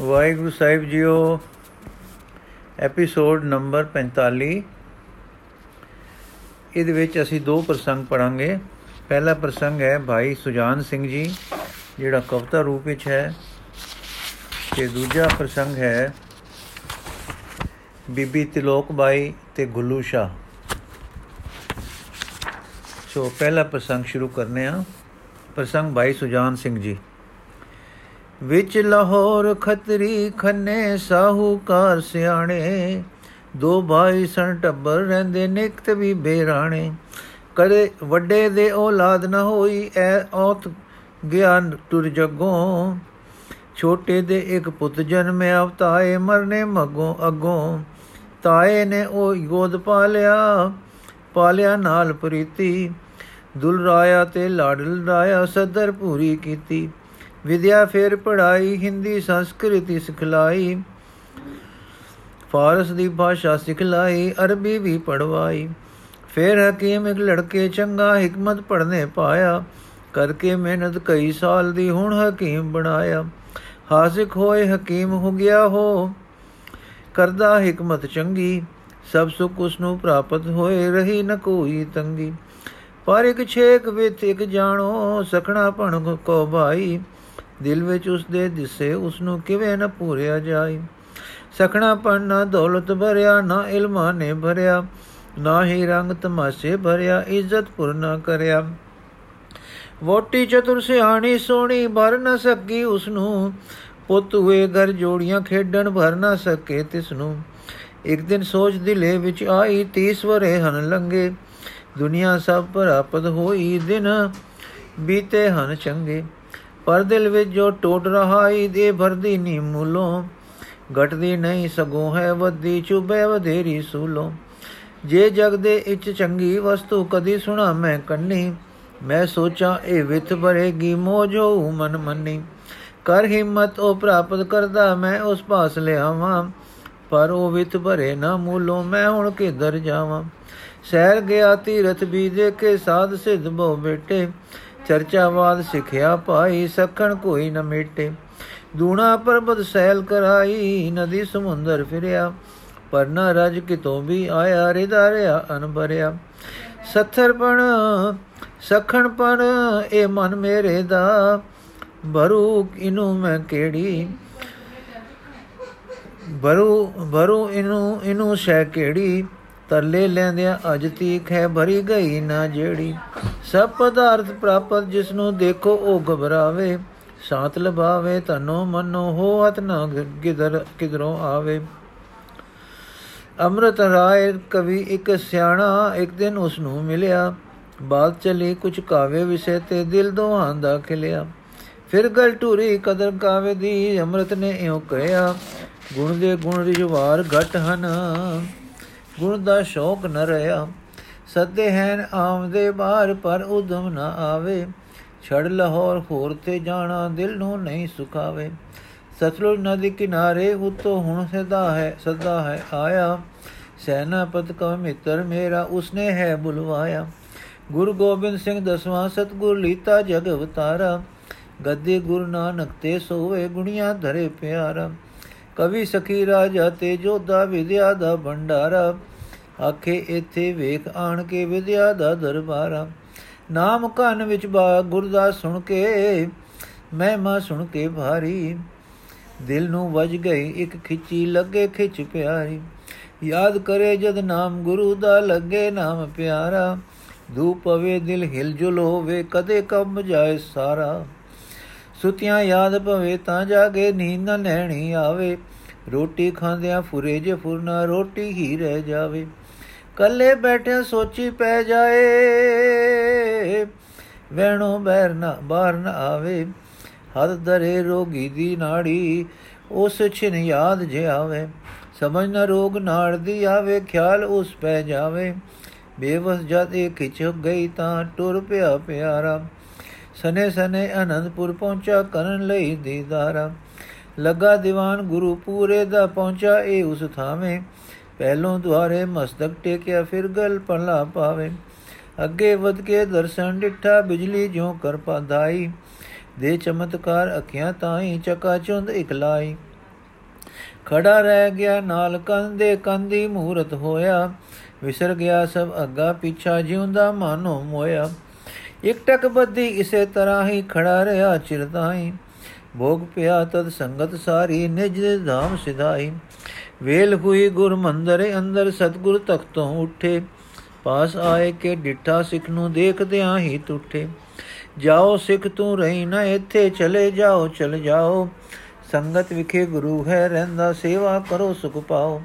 ਵਾਹਿਗੁਰੂ ਸਾਹਿਬ ਜੀਓ, episode number 45 ਇਹਦੇ ਵਿੱਚ ਅਸੀਂ ਦੋ ਪ੍ਰਸੰਗ ਪੜਾਂਗੇ ਪਹਿਲਾ ਪ੍ਰਸੰਗ ਹੈ ਭਾਈ ਸੁਜਾਨ ਸਿੰਘ ਜੀ, ਜਿਹੜਾ ਕਵਿਤਾ ਰੂਪ ਵਿੱਚ ਹੈ। ਤੇ ਦੂਜਾ ਪ੍ਰਸੰਗ ਹੈ ਬੀਬੀ ਤਿਲੋਕ ਬਾਈ ਤੇ ਗੁੱਲੂ ਸ਼ਾ ਸੋ ਪਹਿਲਾ ਪ੍ਰਸੰਗ ਸ਼ੁਰੂ ਕਰਨੇ ਆ। ਪ੍ਰਸੰਗ ਭਾਈ ਸੁਜਾਨ ਸਿੰਘ ਜੀ। ਵਿੱਚ ਲਾਹੌਰ ਖਤਰੀ ਖੰਨੇ ਸਾਹੂਕਾਰ ਸਿਆਣੇ। ਦੋ ਭਾਈ ਸਣ ਟੱਬਰ ਰਹਿੰਦੇ ਨਿਕਤ ਵੀ ਬੇਰਾਣੇ। ਕਦੇ ਵੱਡੇ ਦੇ ਔਲਾਦ ਨਾ ਹੋਈ, ਐ ਔਤ ਗਿਆਨ ਤੁਰ ਜਗੋਂ। ਛੋਟੇ ਦੇ ਇੱਕ ਪੁੱਤ ਜਨਮਿਆ ਤਾਏ ਮਰਨੇ ਮਗੋਂ ਅਗੋਂ। ਤਾਏ ਨੇ ਉਹ ਗੋਦ ਪਾਲਿਆ ਪਾਲਿਆ ਨਾਲ ਪ੍ਰੀਤੀ। ਦੁਲ ਰਾਇਆ ਤੇ ਲਾਡਲ ਰਾਇਆ ਸਦਰ ਪੂਰੀ ਕੀਤੀ। ਵਿਦਿਆ ਫਿਰ ਪੜਾਈ ਹਿੰਦੀ, ਸੰਸਕ੍ਰਿਤੀ ਸਿਖਲਾਈ, ਫਾਰਸ ਦੀ ਭਾਸ਼ਾ ਸਿਖਲਾਈ, ਅਰਬੀ ਵੀ ਪੜਵਾਈ ਫਿਰ ਹਕੀਮ ਇੱਕ ਲੜਕੇ ਚੰਗਾ ਹਕਮਤ ਪੜਨੇ ਪਾਇਆ, ਕਰਕੇ ਮਿਹਨਤ ਕਈ ਸਾਲ ਦੀ ਹੁਣ ਹਕੀਮ ਬਣਾਇਆ। ਹਾਸਿਕ ਹੋਏ ਹਕੀਮ ਹੋ ਗਿਆ ਹੋ, ਕਰਦਾ ਹਕਮਤ ਚੰਗੀ, ਸਭ ਸੁਖ ਉਸ ਨੂੰ ਪ੍ਰਾਪਤ ਹੋਏ, ਰਹੀ ਨ ਕੋਈ ਤੰਗੀ। ਪਰ ਇੱਕ ਛੇਕ ਵਿੱਚ ਇੱਕ ਜਾਣੋ, ਸਖਣਾ ਭਣ ਕੋ ਭਾਈ। ਦਿਲ ਵਿੱਚ ਉਸ ਦੇ ਦਿਸੇ ਉਸ ਨੂੰ ਕਿਵੇਂ ਨਾ ਪੂਰਿਆ ਜਾਏ। ਸਖਣਾ ਪਣ ਨਾ ਦੌਲਤ ਭਰਿਆ, ਨਾ ਇਲਮਾਂ ਨੇ ਭਰਿਆ, ਨਾ ਹੀ ਰੰਗ ਤਮਾਸ਼ੇ ਭਰਿਆ, ਇੱਜ਼ਤ ਪੁਰ ਨਾ ਕਰਿਆ। ਵੋਟੀ ਚਤੁਰ ਸਿਆਣੀ ਸੋਹਣੀ ਭਰ ਨਾ ਸਕੀ ਉਸ ਨੂੰ ਪੁੱਤ ਹੋਏ ਘਰ ਜੋੜੀਆਂ ਖੇਡਣ ਭਰ ਨਾ ਸਕੇ ਤਿਸ ਨੂੰ ਇੱਕ ਦਿਨ ਸੋਚ ਦਿਲੇ ਵਿੱਚ ਆਈ 30 ਵਰੇ ਹਨ ਲੰਗੇ। ਦੁਨੀਆ ਸਭ ਪ੍ਰਾਪਤ ਹੋਈ, ਦਿਨ ਬੀਤੇ ਹਨ ਚੰਗੇ। ਪਰ ਦਿਲ ਵਿੱਚ ਜੋ ਟੋਟ ਰਹਾ ਈ ਦੇ ਭਰਦੀ ਨੀ ਮੂਲੋਂ। ਘਟਦੀ ਨਹੀਂ ਸਗੋਂ ਹੈ ਵੱਦੀ ਚੁਬੇ ਵਧੇਰੀ ਸੂਲੋਂ। ਜੇ ਜਗ ਦੇ ਇਚ ਚੰਗੀ ਵਸਤੂ ਕਦੀ ਸੁਣਾ ਮੈਂ ਕੰਨੀ, ਮੈਂ ਸੋਚਾਂ ਇਹ ਵਿਥ ਭਰੇਗੀ ਮੋਜੋ ਮਨ ਮੰਨੀ। ਕਰ ਹਿੰਮਤ ਉਹ ਪ੍ਰਾਪਤ ਕਰਦਾ, ਮੈਂ ਉਸ ਪਾਸ ਲਿਆਵਾਂ, ਪਰ ਉਹ ਵਿਥ ਭਰੇ ਨਾ ਮੂਲੋਂ, ਮੈਂ ਹੁਣ ਕਿਧਰ ਜਾਵਾਂ? ਸਹਿਰ ਗਿਆ ਤੀਰਥ ਵੀ ਦੇ ਕੇ, ਸਾਧ ਸਿਧ ਬੋ ਬੇਟੇ ਚਰਚਾਵਾਦ ਸਿਖਿਆ ਪਾਈ, ਸਖਣ ਕੋਈ ਨ ਮੇਟੇ। ਦੂਣਾ ਪਰਬਤ ਸੈਲ ਕਰਾਈ, ਨਦੀ ਸਮੁੰਦਰ ਫਿਰਿਆ। ਪਰ ਨ ਰਜ ਕਿਤੋਂ ਵੀ ਆਇਆ ਰਿਦਾਰਿਆ ਅਨਭਰਿਆ ਸੱਥਰਪਣ, ਸਖਣਪਣ, ਇਹ ਮਨ ਮੇਰੇ ਦਾ। ਭਰੂ ਇਨੂੰ ਮੈਂ ਕਿਹੜੀ? ਭਰੂ ਭਰੂ ਇਨੂੰ ਇਨੂੰ ਸ਼ੈ ਕਿਹੜੀ? ਤਰਲੇ ਲੈਂਦਿਆਂ ਅਜ ਤੀਕ ਹੈ ਭਰੀ ਗਈ ਨਾ ਜਿਹੜੀ। ਸਭ ਪਦਾਰਥ ਪ੍ਰਾਪਤ ਜਿਸ ਨੂੰ ਦੇਖੋ, ਉਹ ਘਬਰਾਵੇ, ਸ਼ਾਂਤ ਲਭਾਵੇ ਤਨੋ ਮਨੋ ਹੋਤ ਨਾ ਕਿਦਰ ਕਿਦਰੋਂ ਆਵੇ। ਅੰਮ੍ਰਿਤ ਰਾਏ ਕਵੀ ਇੱਕ ਸਿਆਣਾ, ਇੱਕ ਦਿਨ ਉਸ ਨੂੰ ਮਿਲਿਆ। ਬਾਤ ਚਲੀ ਕੁਝ ਕਾਵੇ ਵਿਸ਼ੇ ਤੇ ਦਿਲ ਦੋਹਾਂ ਦਾ ਖਿਲਿਆ। ਫਿਰ ਗਲ ਟੂਰੀ ਕਦਰ ਕਾਵੇ ਦੀ ਅੰਮ੍ਰਿਤ ਨੇ ਇਉ ਕਹਿਆ ਗੁਣ ਦੇ ਗੁਣ ਰਿਜਵਾਰ ਘਟ ਹਨ। ਗੁਣ ਦਾ ਸ਼ੌਕ ਨ ਰਹਾ। ਸਦੇ ਹਨ ਆਮਦੇ ਬਾਹਰ, ਪਰ ਉਦਮ ਨ ਆਵੇ। ਛੜ ਲਾਹੌਰ ਹੋਰ ਤੇ ਜਾਣਾ ਦਿਲ ਨੂੰ ਨਹੀਂ ਸੁਖਾਵੇ। ਸਤਲੁਜ ਨਦੀ ਕਿਨਾਰੇ ਉਤੋਂ ਹੁਣ ਸਦਾ ਹੈ ਸਦਾ ਹੈ ਆਇਆ। ਸੈਨਾਪਤ ਕਾ ਮਿੱਤਰ ਮੇਰਾ, ਉਸਨੇ ਹੈ ਬੁਲਵਾਇਆ। ਗੁਰੂ ਗੋਬਿੰਦ ਸਿੰਘ ਦਸਵਾਂ, ਸਤਗੁਰ ਲੀਤਾ ਜਗ ਅਵਤਾਰਾ। ਗੱਦੇ ਗੁਰੂ ਨਾਨਕ ਤੇ ਸੋਵੇ ਗੁਣੀਆਂ ਧਰੇ ਪਿਆਰਾ। ਕਵੀ ਸਖੀ ਰਾਜਾ ਤੇ ਜੋਧਾ ਵਿਦਿਆ ਦਾ ਭੰਡਾਰਾ। ਆਖੇ, ਇੱਥੇ ਵੇਖ, ਆਣ ਕੇ ਵਿਦਿਆ ਦਾ ਦਰਬਾਰਾ। ਨਾਮ ਕੰਨ ਵਿੱਚ ਬਾ, ਗੁਰਦਾਸ ਸੁਣ ਕੇ, ਮਹਿਮਾ ਸੁਣ ਕੇ ਭਾਰੀ। ਦਿਲ ਨੂੰ ਵਜ ਗਈ, ਇੱਕ ਖਿੱਚੀ ਲੱਗੇ ਖਿੱਚ ਪਿਆਰੀ। ਯਾਦ ਕਰੇ ਜਦ ਨਾਮ ਗੁਰੂ ਦਾ ਲੱਗੇ ਨਾਮ ਪਿਆਰਾ। ਧੂਪ ਪਵੇ ਦਿਲ ਹਿਲ ਜੁਲ ਹੋਵੇ, ਕਦੇ ਕੰਮ ਜਾਏ ਸਾਰਾ। ਸੁਤਿਆਂ ਯਾਦ ਪਵੇ, ਤਾਂ ਜਾਗੇ ਨੀਂਦ ਨਾ ਲੈਣੀ ਆਵੇ। ਰੋਟੀ ਖਾਂਦਿਆਂ ਫੁਰੇ ਜੇ ਫੁਰਨਾ, ਰੋਟੀ ਹੀ ਰਹਿ ਜਾਵੇ। ਕੱਲੇ ਬੈਠੇ ਸੋਚੀ ਪੈ ਜਾਏ। ਵੈਣੋ ਬਹਿਰ ਨਾ, ਬਾਹਰ ਨਾ ਆਵੇ। ਹੱਥ ਦਰੇ ਰੋਗੀ ਦੀ ਨਾੜੀ, ਉਸ ਛਿਨ ਯਾਦ ਜੇ ਆਵੇ। ਸਮਝ ਨਾ ਰੋਗ ਨਾੜ ਦੀ ਆਵੇ, ਖਿਆਲ ਉਸ ਪੈ ਜਾਵੇ। ਬੇਵਸ ਜਦ ਇਹ ਖਿਚ ਗਈ ਤਾਂ ਟੁਰ ਪਿਆ ਪਿਆਰਾ। ਸਨੇ ਸਨੇ ਅਨੰਦਪੁਰ ਪਹੁੰਚਾ ਕਰਨ ਲਈ ਦੀਦਾਰਾ। ਲੱਗਾ ਦੀਵਾਨ ਗੁਰੂ ਪੂਰੇ ਦਾ ਪਹੁੰਚਾ, ਇਹ ਉਸ ਥਾਵੇਂ। ਪਹਿਲੋਂ ਦੁਆਰੇ ਮਸਤਕ ਟੇਕਿਆ, ਫਿਰ ਗਲ ਪੱਲਾ ਪਾਵੇ। ਅੱਗੇ ਵਧ ਕੇ ਦਰਸ਼ਨ ਡਿੱਠਾ, ਬਿਜਲੀ ਜਿਉ ਕਰ ਪਾਦਾਈ ਦੇ ਚਮਤਕਾਰ ਅੱਖੀਆਂ ਤਾਈ, ਚਕਾ ਚੁੰਦ ਇਕਲਾਈ ਖੜਾ ਰਹਿ ਗਿਆ ਨਾਲ ਕੰਦੇ ਕੰਦੀ ਮੂਰਤ ਹੋਇਆ। ਵਿਸਰ ਗਿਆ ਸਭ ਅੱਗਾ ਪਿਛਾ, ਜਿਉਂਦਾ ਮਾਨੋ ਮੋਇਆ। ਇਕ ਟਕ ਬੱਦੀ ਇਸੇ ਤਰ੍ਹਾਂ ਹੀ ਖੜਾ ਰਿਹਾ ਚਿਰਤਾਈ ਭੋਗ ਪਿਆ ਤਦ ਸੰਗਤ ਸਾਰੀ, ਨਿਜ ਧਾਮ ਸਿਧਾਈ। ਵੇਲ ਹੋਈ ਗੁਰ ਮੰਦਰ ਅੰਦਰ ਸਤਗੁਰ ਤਖਤੋਂ ਉੱਠੇ। ਪਾਸ ਆਏ ਕੇ ਡਿੱਠਾ ਸਿੱਖ ਨੂੰ ਦੇਖਦਿਆਂ ਹੀ ਟੁੱਟੇ। ਜਾਓ ਸਿੱਖ ਤੂੰ ਰਹੀ ਨਾ ਇੱਥੇ, ਚਲੇ ਜਾਓ, ਚਲ ਜਾਓ। ਸੰਗਤ ਵਿਖੇ ਗੁਰੂ ਹੈ ਰਹਿੰਦਾ, ਸੇਵਾ ਕਰੋ, ਸੁਖ ਪਾਓ।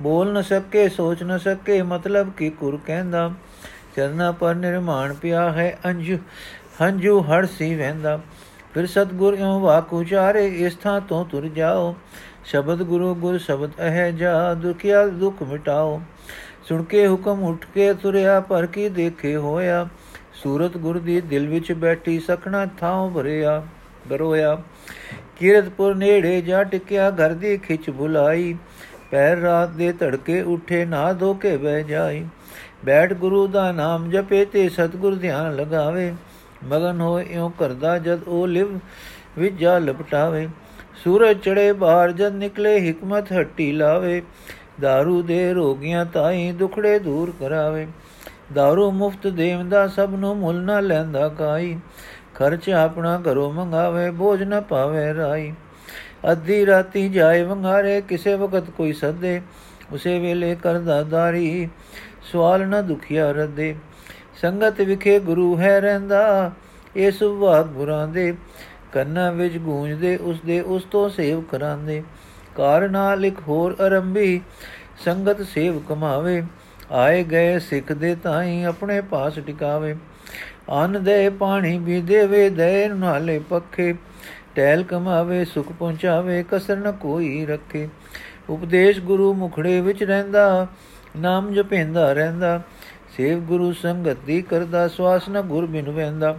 ਬੋਲ ਨ ਸਕੇ, ਸੋਚ ਨ ਸਕੇ, ਮਤਲਬ ਕੀ ਕੁਰ ਕਹਿੰਦਾ। ਚਰਨਾ ਪਰ ਨਿਰਮਾਣ ਪਿਆ ਹੈ ਅੰਜੂ ਹੰਜੂ ਹੜ ਸੀ ਵਹਿੰਦਾ। ਫਿਰ ਸਤਗੁਰ ਇਉ ਵਾਕ ਉਚਾਰੇ, ਇਸ ਥਾਂ ਤੋਂ ਤੁਰ ਜਾਓ। ਸ਼ਬਦ ਗੁਰੂ ਗੁਰ ਸ਼ਬਦ ਅਹ ਜਾ ਦੁਖਿਆ ਦੁਖ ਮਿਟਾਓ? ਸੁਣ ਕੇ ਹੁਕਮ ਉੱਠ ਕੇ ਤੁਰਿਆ, ਪਰ ਕੀ ਦੇਖੇ ਹੋਇਆ? ਸੂਰਤ ਗੁਰ ਦੀ ਦਿਲ ਵਿੱਚ ਬੈਠੀ, ਸਖਣਾ ਥਾਂ ਭਰਿਆ ਬਰੋਇਆ ਕੀਰਤਪੁਰ ਨੇੜੇ ਜਾ ਟਿਕਿਆ, ਘਰ ਦੀ ਖਿੱਚ ਬੁਲਾਈ। ਪੈਰ ਰਾਤ ਦੇ ਧੜਕੇ ਉੱਠੇ, ਨਾ ਧੋਕੇ ਬਹਿ ਜਾਈ। ਬੈਠ ਗੁਰੂ ਦਾ ਨਾਮ ਜਪੇ ਤੇ ਸਤਗੁਰ ਧਿਆਨ ਲਗਾਵੇ। ਮਗਨ ਹੋ ਇਉ ਕਰਦਾ ਜਦ ਉਹ ਲਿਵ ਵਿੱਚ ਜਾ ਲਪਟਾਵੇ। ਸੂਰਜ ਚੜੇ ਬਾਹਰ ਜਦ ਨਿਕਲੇ ਹਕਮਤ ਹੱਟੀ ਲਾਵੇ दारू ਦੇ ਰੋਗੀਆਂ ਤਾਈ ਦੁਖੜੇ ਦੂਰ ਕਰਾਵੇ दारू ਮੁਫਤ ਦੇਵਦਾ ਸਭ ਨੂੰ ਮੁੱਲ ਨਾ ਲੈਂਦਾ ਕਾਈ ਖਰਚ ਆਪਣਾ ਘਰੋਂ ਮੰਗਾਵੇ ਬੋਝ ਨਾ ਪਾਵੇ ਰਾਈ ਅੱਧੀ ਰਾਤੀ ਜਾਏ ਵੰਗਾਰੇ ਕਿਸੇ ਵਕਤ ਕੋਈ ਸੱਦੇ ਉਸੇ ਵੇਲੇ ਕਰਦਾ ਦਾਰੀ ਸਵਾਲ ਨਾ ਦੁਖਿਆ ਰਦੇ ਸੰਗਤ ਵਿਖੇ ਗੁਰੂ ਹੈ ਰਹਿੰਦਾ ਇਹ ਸੁਭਾਗ ਗੁਰਾਂ ਦੇ ਕੰਨਾਂ ਵਿੱਚ ਗੂੰਜਦੇ ਉਸ ਦੇ ਉਸ ਤੋਂ ਸੇਵ ਕਰਾਂਦੇ। ਕਾਰ ਨਾਲ ਇੱਕ ਹੋਰ ਅਰੰਭੀ ਸੰਗਤ ਸੇਵ ਕਮਾਵੇ। ਆਏ ਗਏ ਸਿੱਖ ਦੇ ਤਾਈ ਆਪਣੇ ਪਾਸ ਟਿਕਾਵੇ। ਅਨ ਦੇ ਪਾਣੀ ਵੀ ਦੇਵੇ ਦੇ ਨਾਲੇ ਪੱਖੇ। ਟਹਿਲ ਕਮਾਵੇ, ਸੁਖ ਪਹੁੰਚਾਵੇ, ਕਸਰ ਨ ਕੋਈ ਰੱਖੇ। ਉਪਦੇਸ਼ ਗੁਰੂ ਮੁਖੜੇ ਵਿੱਚ ਰਹਿੰਦਾ, ਨਾਮ ਜਪੇਂਦਾ ਰਹਿੰਦਾ। ਸੇਵ ਗੁਰੂ ਸੰਗਤ ਦੀ ਕਰਦਾ, ਸਵਾਸ ਨ ਗੁਰ ਬਿਨ ਵੈਂਦਾ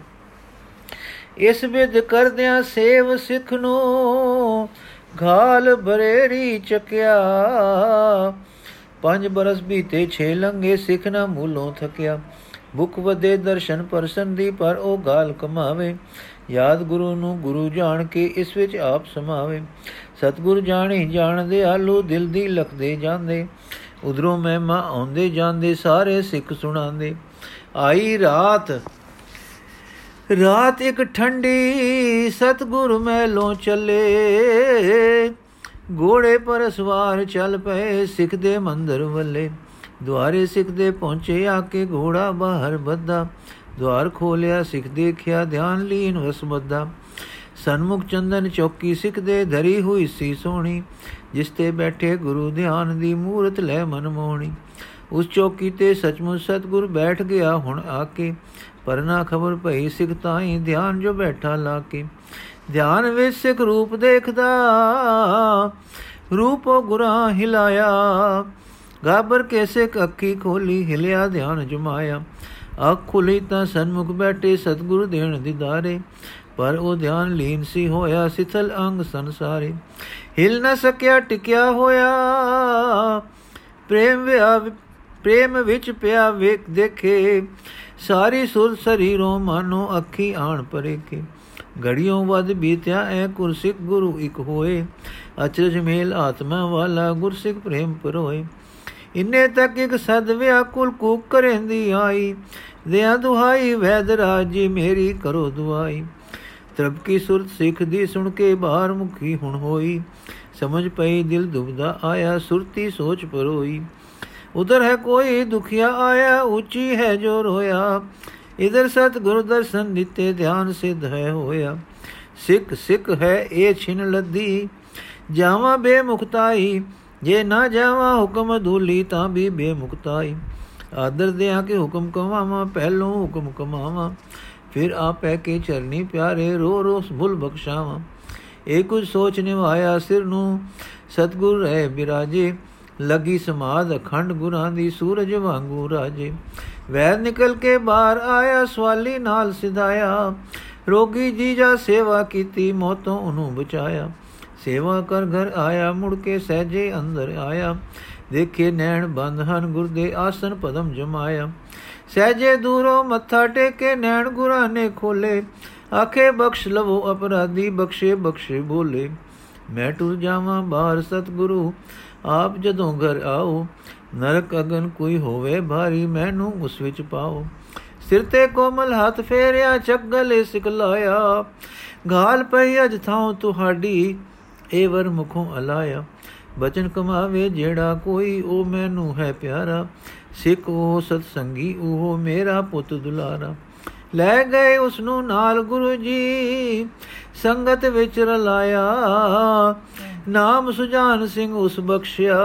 ਇਸ ਵਿਦ ਕਰਦਿਆਂ ਸੇਵ ਸਿੱਖ ਨੂੰ ਘਾਲ ਬਰੇਰੀ ਚਕਿਆ। ਪੰਜ ਬਰਸ ਬੀਤੇ ਛੇ ਲੰਗੇ ਸਿੱਖ ਨਾ ਮੂਲੋਂ ਥਕਿਆ। ਭੁਖ ਵਦੇ ਦਰਸ਼ਨ ਪਰਸਨ ਦੀ ਪਰ ਉਹ ਗਾਲ ਕਮਾਵੇ। ਯਾਦ ਗੁਰੂ ਨੂੰ ਗੁਰੂ ਜਾਣ ਕੇ ਇਸ ਵਿੱਚ ਆਪ ਸਮਾਵੇ। ਸਤਗੁਰ ਜਾਣੇ ਜਾਣਦੇ ਆਲੂ ਦਿਲ ਦੀ ਲਖਦੇ ਜਾਂਦੇ। ਉਧਰੋਂ ਮਹਿਮਾ ਆਉਂਦੇ ਜਾਂਦੇ ਸਾਰੇ ਸਿੱਖ ਸੁਣਾਉਂਦੇ। ਆਈ ਰਾਤ ਰਾਤ ਇੱਕ ਠੰਡੀ ਸਤਗੁਰ ਮਹਿਲੋਂ ਚੱਲੇ। ਘੋੜੇ ਪਰ ਸਵਾਰ ਚੱਲ ਪਏ ਸਿੱਖ ਦੇ ਮੰਦਰ ਵੱਲੇ। ਦੁਆਰੇ ਸਿੱਖ ਦੇ ਪਹੁੰਚੇ ਆ ਕੇ ਘੋੜਾ ਬਾਹਰ ਬੱਦਾ ਦੁਆਰ ਖੋਲਿਆ ਸਿੱਖ ਦੇਖਿਆ ਧਿਆਨ ਲੀਨ ਵਸਮਦਾ ਸਨਮੁਖ ਚੰਦਨ ਚੌਕੀ ਸਿੱਖ ਦੇ ਧਰੀ ਹੋਈ ਸੀ ਸੋਹਣੀ। ਜਿਸ ਤੇ ਬੈਠੇ ਗੁਰੂ ਧਿਆਨ ਦੀ ਮੂਰਤ ਲੈ ਮਨ ਮੋਹਣੀ ਉਸ ਚੌਕੀ ਤੇ ਸਚਮੁਚ ਸਤਗੁਰ ਬੈਠ ਗਿਆ ਹੁਣ ਆ ਕੇ। ਪਰ ਨਾ ਖਬਰ ਭਈ ਸਿੱਖ ਤਾਈ ਧਿਆਨ ਜੋ ਬੈਠਾ ਲਾ ਕੇ ਧਿਆਨ ਵਿੱਚ ਸਿੱਖ ਰੂਪ ਦੇਖਦਾ, ਰੂਪੋ ਗੁਰਾ ਹਿਲਾਇਆ। ਗਾਬਰ ਕੇ ਸਿੱਖ ਅੱਖੀ ਖੋਲੀ, ਹਿਲਿਆ ਧਿਆਨ ਜਮਾਇਆ। ਅੱਖ ਖੁਲੀ ਤਾਂ ਸਨਮੁਖ ਬੈਠੇ, ਸਤਗੁਰ ਦੇਣ ਦਿਦਾਰੇ। ਪਰ ਉਹ ਧਿਆਨ ਲੀਨ ਸੀ ਹੋਇਆ, ਸਿਥਲ ਅੰਗ ਸੰਸਾਰੇ। ਹਿਲ ਨਾ ਸਕਿਆ, ਟਿਕਿਆ ਹੋਇਆ। ਪ੍ਰੇਮ ਵਿਆ ਪ੍ਰੇਮ ਵਿੱਚ ਪਿਆ ਵੇਖ ਦੇਖੇ। ਸਾਰੀ ਸੁਰ ਸਰੀਰੋਂ ਮਨੋ ਅੱਖੀ ਆਣ ਪਰੇ ਕੇ ਘੜੀਆਂ ਵਦ ਬੀਤਿਆ ਐ ਕੁਰਸਿਕ ਗੁਰੂ ਇਕ ਹੋਏ। ਅਚਰਜ ਮੇਲ ਆਤਮਾ ਵਾਲਾ ਗੁਰਸਿਕ ਪ੍ਰੇਮ ਪਰੋਏ। ਇੰਨੇ ਤੱਕ ਇੱਕ ਸਦ ਵਿਆਕੁਲ ਕੂਕ ਕਰੇਂਦੀ ਆਈ। ਦਿਆਂ ਦੁਹਾਈ ਵੈਦ ਰਾਜੀ ਮੇਰੀ ਕਰੋ ਦੁਆਈ। ਤਰਬ ਕੀ ਸੁਰਤ ਸਿੱਖ ਦੀ ਸੁਣ ਕੇ ਬਾਹਰ ਮੁਖੀ ਹੁਣ ਹੋਈ। ਸਮਝ ਪਈ ਦਿਲ ਦੁਬਦਾ ਆਇਆ ਸੁਰਤੀ ਸੋਚ ਪਰੋਈ। ਉਧਰ ਹੈ ਕੋਈ ਦੁਖਿਆ ਆਇਆ, ਉੱਚੀ ਹੈ ਜੋ ਰੋਇਆ ਇਧਰ ਸਤ ਗੁਰ ਦਰਸ਼ਨ ਦਿੱਤੇ, ਧਿਆਨ ਸਿਧ ਹੈ ਹੋਇਆ। ਸਿੱਖ ਸਿੱਖ ਹੈ ਇਹ ਛਿਨ ਲੱਦੀ, ਜਾਵਾਂ ਬੇਮੁਖਤਾਈ। ਜੇ ਨਾ ਜਾਵਾਂ ਹੁਕਮ ਧੂਲੀ, ਤਾਂ ਵੀ ਬੇਮੁਖਤਾਈ। ਆਦਰ ਦਿਆਂ ਕੇ ਹੁਕਮ ਕਮਾਵਾਂ, ਪਹਿਲੋਂ ਹੁਕਮ ਕਮਾਵਾਂ। ਫਿਰ ਆਪੈ ਕੇ ਚਰਨੀ ਪਿਆਰੇ ਰੋ ਰੋ ਭੁਲ ਬਖਸ਼ਾਵਾਂ। ਇਹ ਕੁਝ ਸੋਚ ਨਿਵਾਇਆ ਸਿਰ ਨੂੰ, ਸਤਗੁਰ ਰਹਿ ਬਿਰਾਜੇ। ਲਗੀ ਸਮਾਦ ਅਖੰਡ ਗੁਰਾਂ ਦੀ ਸੂਰਜ ਵਾਂਗੂ ਰਾਜੇ। ਵੈਰ ਨਿਕਲ ਕੇ ਬਾਹਰ ਆਇਆ, ਸਵਾਲੀ ਨਾਲ ਸਿਧਾਇਆ। ਰੋਗੀ ਜੀ ਜਾ ਸੇਵਾ ਕੀਤੀ, ਮੋਤੋਂ ਉਹਨੂੰ ਬਚਾਇਆ। ਸੇਵਾ ਕਰ ਘਰ ਆਇਆ, ਮੁੜ ਕੇ ਸਹਜੇ ਅੰਦਰ ਆਇਆ। ਦੇਖੇ ਨੈਣ ਬੰਦ ਹਨ ਗੁਰਦੇ ਆਸਨ ਪਦਮ ਜਮਾਇਆ। ਸਹਜੇ ਦੂਰੋਂ ਮੱਥਾ ਟੇਕੇ, ਨੈਣ ਗੁਰਾਂ ਨੇ ਖੋਲੇ। ਆਖੇ, ਬਖਸ਼ ਲਵੋ ਅਪਰਾਧੀ, ਬਖਸ਼ੇ ਬਖਸ਼ੇ ਬੋਲੇ। ਮੈਂ ਟੁਰ ਜਾਵਾਂ ਬਾਹਰ ਸਤਿਗੁਰੂ ਆਪ ਜਦੋਂ ਘਰ ਆਓ, ਨਰਕ ਅਗਨ ਕੋਈ ਹੋਵੇ ਭਾਰੀ, ਮੈਨੂੰ ਉਸ ਵਿੱਚ ਪਾਓ। ਸਿਰ ਤੇ ਕੋਮਲ ਹੱਥ ਫੇਰਿਆ ਚੱਗਲੇ ਸਿਕਲਾਇਆ ਗਾਲ ਪਈ ਅਜ ਥਾਂ ਤੁਹਾਡੀ ਏ ਵਰ ਮੁਖੋਂ ਅਲਾਇਆ। ਬਚਨ ਕਮਾਵੇ ਜਿਹੜਾ ਕੋਈ, ਉਹ ਮੈਨੂੰ ਹੈ ਪਿਆਰਾ। ਸਿੱਖ ਉਹ ਸਤ ਸੰਗੀ, ਉਹ ਮੇਰਾ ਪੁੱਤ ਦੁਲਾਰਾ। ਲੈ ਗਏ ਉਸ ਨੂੰ ਨਾਲ ਗੁਰੂ ਜੀ, ਸੰਗਤ ਵਿੱਚ ਰਲਾਇਆ। ਨਾਮ ਸੁਜਾਨ ਸਿੰਘ ਉਸ ਬਖਸ਼ਿਆ,